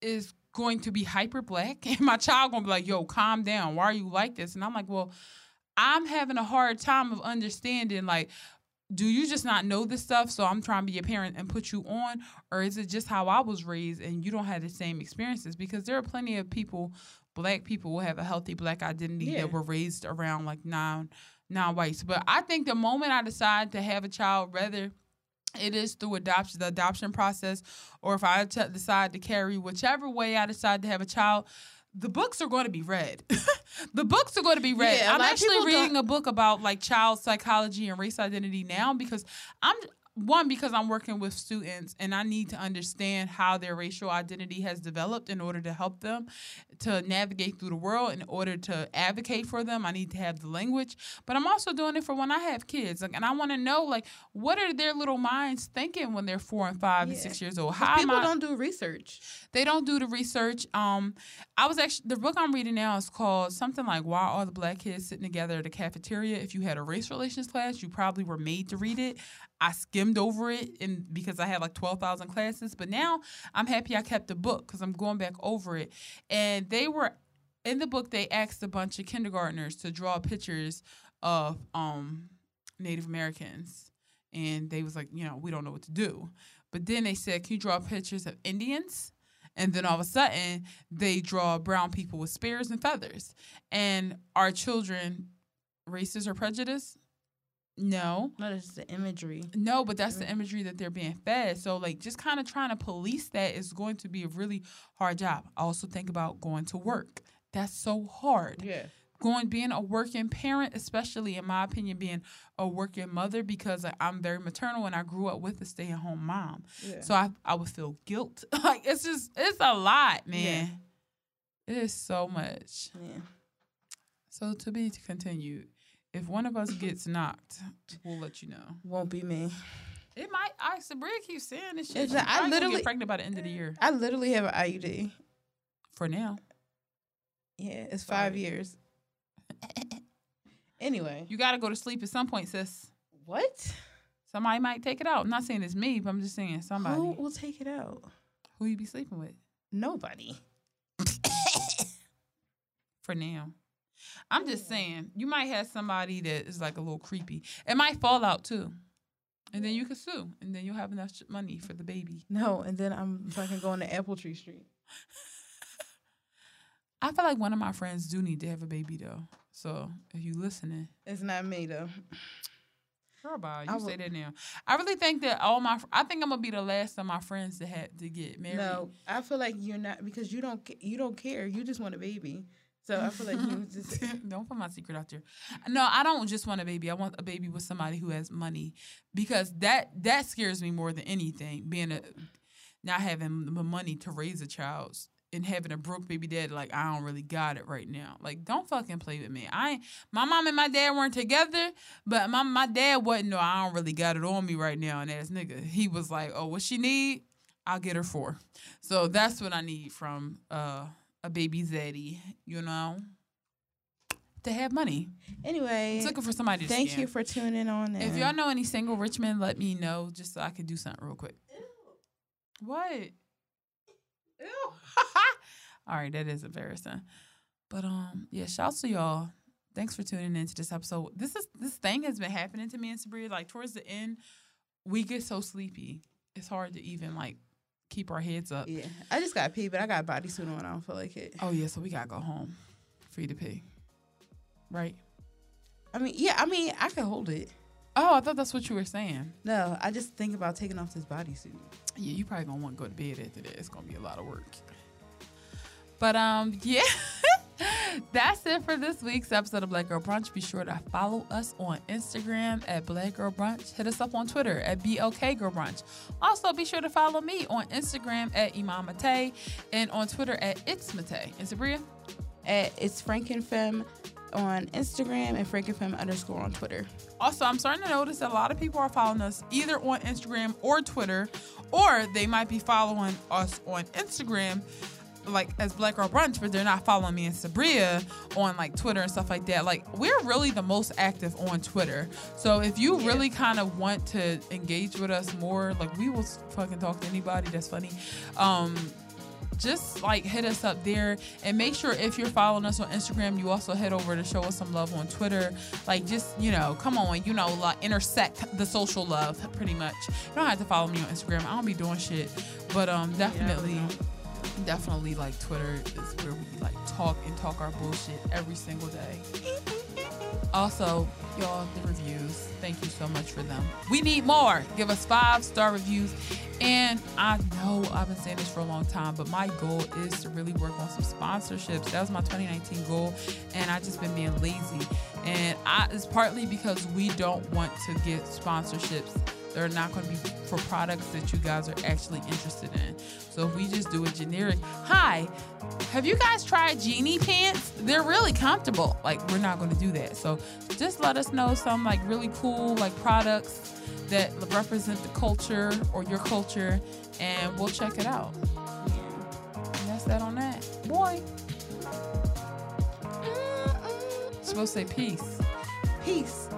is going to be hyper black and my child gonna be like, yo, calm down. Why are you like this? And I'm like, well, I'm having a hard time of understanding like do you just not know this stuff so i'm trying to be a parent and put you on or is it just how i was raised and you don't have the same experiences because there are plenty of people black people will have a healthy black identity Yeah. that were raised around like non non-whites. But i think the moment i decide to have a child whether it is through adoption the adoption process or if i t- decide to carry whichever way i decide to have a child the books are going to be read. The books are going to be read. Yeah, i'm actually people don't- reading a book about like child psychology and race identity now because i'm one because i'm working with students and i need to understand how their racial identity has developed in order to help them to navigate through the world in order to advocate for them i need to have the language but i'm also doing it for when i have kids like and i want to know like what are their little minds thinking when they're four and five and six years old. how people I, don't do research. they don't do the research. Um, I was actually the book I'm reading now is called something like "Why Are the Black Kids Sitting Together at the Cafeteria?" If you had a race relations class, you probably were made to read it. I skimmed over it, and because I had like twelve thousand classes, but now I'm happy I kept the book because I'm going back over it. And they were in the book. They asked a bunch of kindergartners to draw pictures of um Native Americans, and they was like, you know, we don't know what to do. But then they said, can you draw pictures of Indians? And then all of a sudden, they draw brown people with spears and feathers. And our children racist or prejudiced? No. No, that's the imagery. No, but that's the mm. imagery that they're being fed. So, like, just kind of trying to police that is going to be a really hard job. I also think about going to work. That's so hard Yeah. going being a working parent especially in my opinion being a working mother because i'm very maternal and i grew up with a stay-at-home mom Yeah. so i, I would feel guilt like it's just it's a lot man it is so much yeah. so to be continued if one of us gets knocked we'll let you know Won't be me. it might i sabria keeps saying this shit It's like, I literally- get pregnant by the end of the year I literally have an IUD. for now Yeah, it's five years. anyway. you gotta go to sleep at some point sis What? somebody might take it out i'm not saying it's me but i'm just saying somebody Who will take it out? who you be sleeping with Nobody. for now. I'm just mm. saying, you might have somebody that is like a little creepy. It might fall out too. And then you can sue, and then you'll have enough money for the baby. No, and then I'm fucking going to Apple Tree Street. I feel like one of my friends do need to have a baby though. So if you listening, It's not me though. girl, bye. I You say that now. I really think that all my, I think I'm gonna be the last of my friends to have to get married. No, I feel like you're not because you don't you don't care. You just want a baby. So I feel like you just don't put my secret out there. No, I don't just want a baby. I want a baby with somebody who has money because that that scares me more than anything. Being a not having the money to raise a child and having a broke baby dad, like I don't really got it right now. Like don't fucking play with me. I my mom and my dad weren't together, but my my dad wasn't. No, I don't really got it on me right now. And ass nigga, he was like, oh, what she need, I'll get her for. So that's what I need from uh a baby Zeddy, you know, to have money. anyway. It's looking for somebody to Thank scam. you for tuning on. If y'all know any single rich men, let me know just so I can do something real quick. What? Ew. All right, that is embarrassing. But um, yeah, shouts to y'all. Thanks for tuning into this episode. This is this thing has been happening to me and Sabria. Like towards the end, we get so sleepy. It's hard to even like keep our heads up. yeah, I just got pee, but I got a bodysuit on. I don't feel like it. Oh yeah, so we gotta go home for you to pee. Right? I mean, yeah, I mean, I can hold it. Oh, I thought that's what you were saying. No, I just think about taking off this bodysuit. Yeah, you probably gonna want to go to bed after that. It's gonna be a lot of work. But um, yeah, that's it for this week's episode of Black Girl Brunch. Be sure to follow us on Instagram at Black Girl Brunch. Hit us up on Twitter at BLK Girl Brunch. Also, be sure to follow me on Instagram at Imam Mate and on Twitter at It's Mate. And Sabria, At it's Frankenfem on Instagram and Frankenfem underscore on Twitter. Also, I'm starting to notice that a lot of people are following us either on Instagram or Twitter, or they might be following us on Instagram, like as Black Girl Brunch, but they're not following me and Sabria on like Twitter and stuff like that. Like, we're really the most active on Twitter. So if you Yeah. really kind of want to engage with us more, like we will fucking talk to anybody that's funny. Um, just like hit us up there and make sure if you're following us on Instagram, you also head over to show us some love on Twitter. Like, just, you know, come on, you know, like intersect the social love pretty much. You don't have to follow me on Instagram. I don't be doing shit. But um definitely, definitely like Twitter is where we like talk and talk our bullshit every single day. Also, y'all, the reviews. Thank you so much for them. We need more. Give us five star reviews. And I know I've been saying this for a long time, but my goal is to really work on some sponsorships. That was my 2019 goal, and I just been being lazy. And I, it's partly because we don't want to get sponsorships. They're not going to be for products that you guys are actually interested in. So if we just do a generic, hi, have you guys tried Genie pants? They're really comfortable. Like we're not going to do that. So just let us know some like really cool like products that represent the culture or your culture, and we'll check it out. And that's that on that. Boy, supposed to say peace. Peace.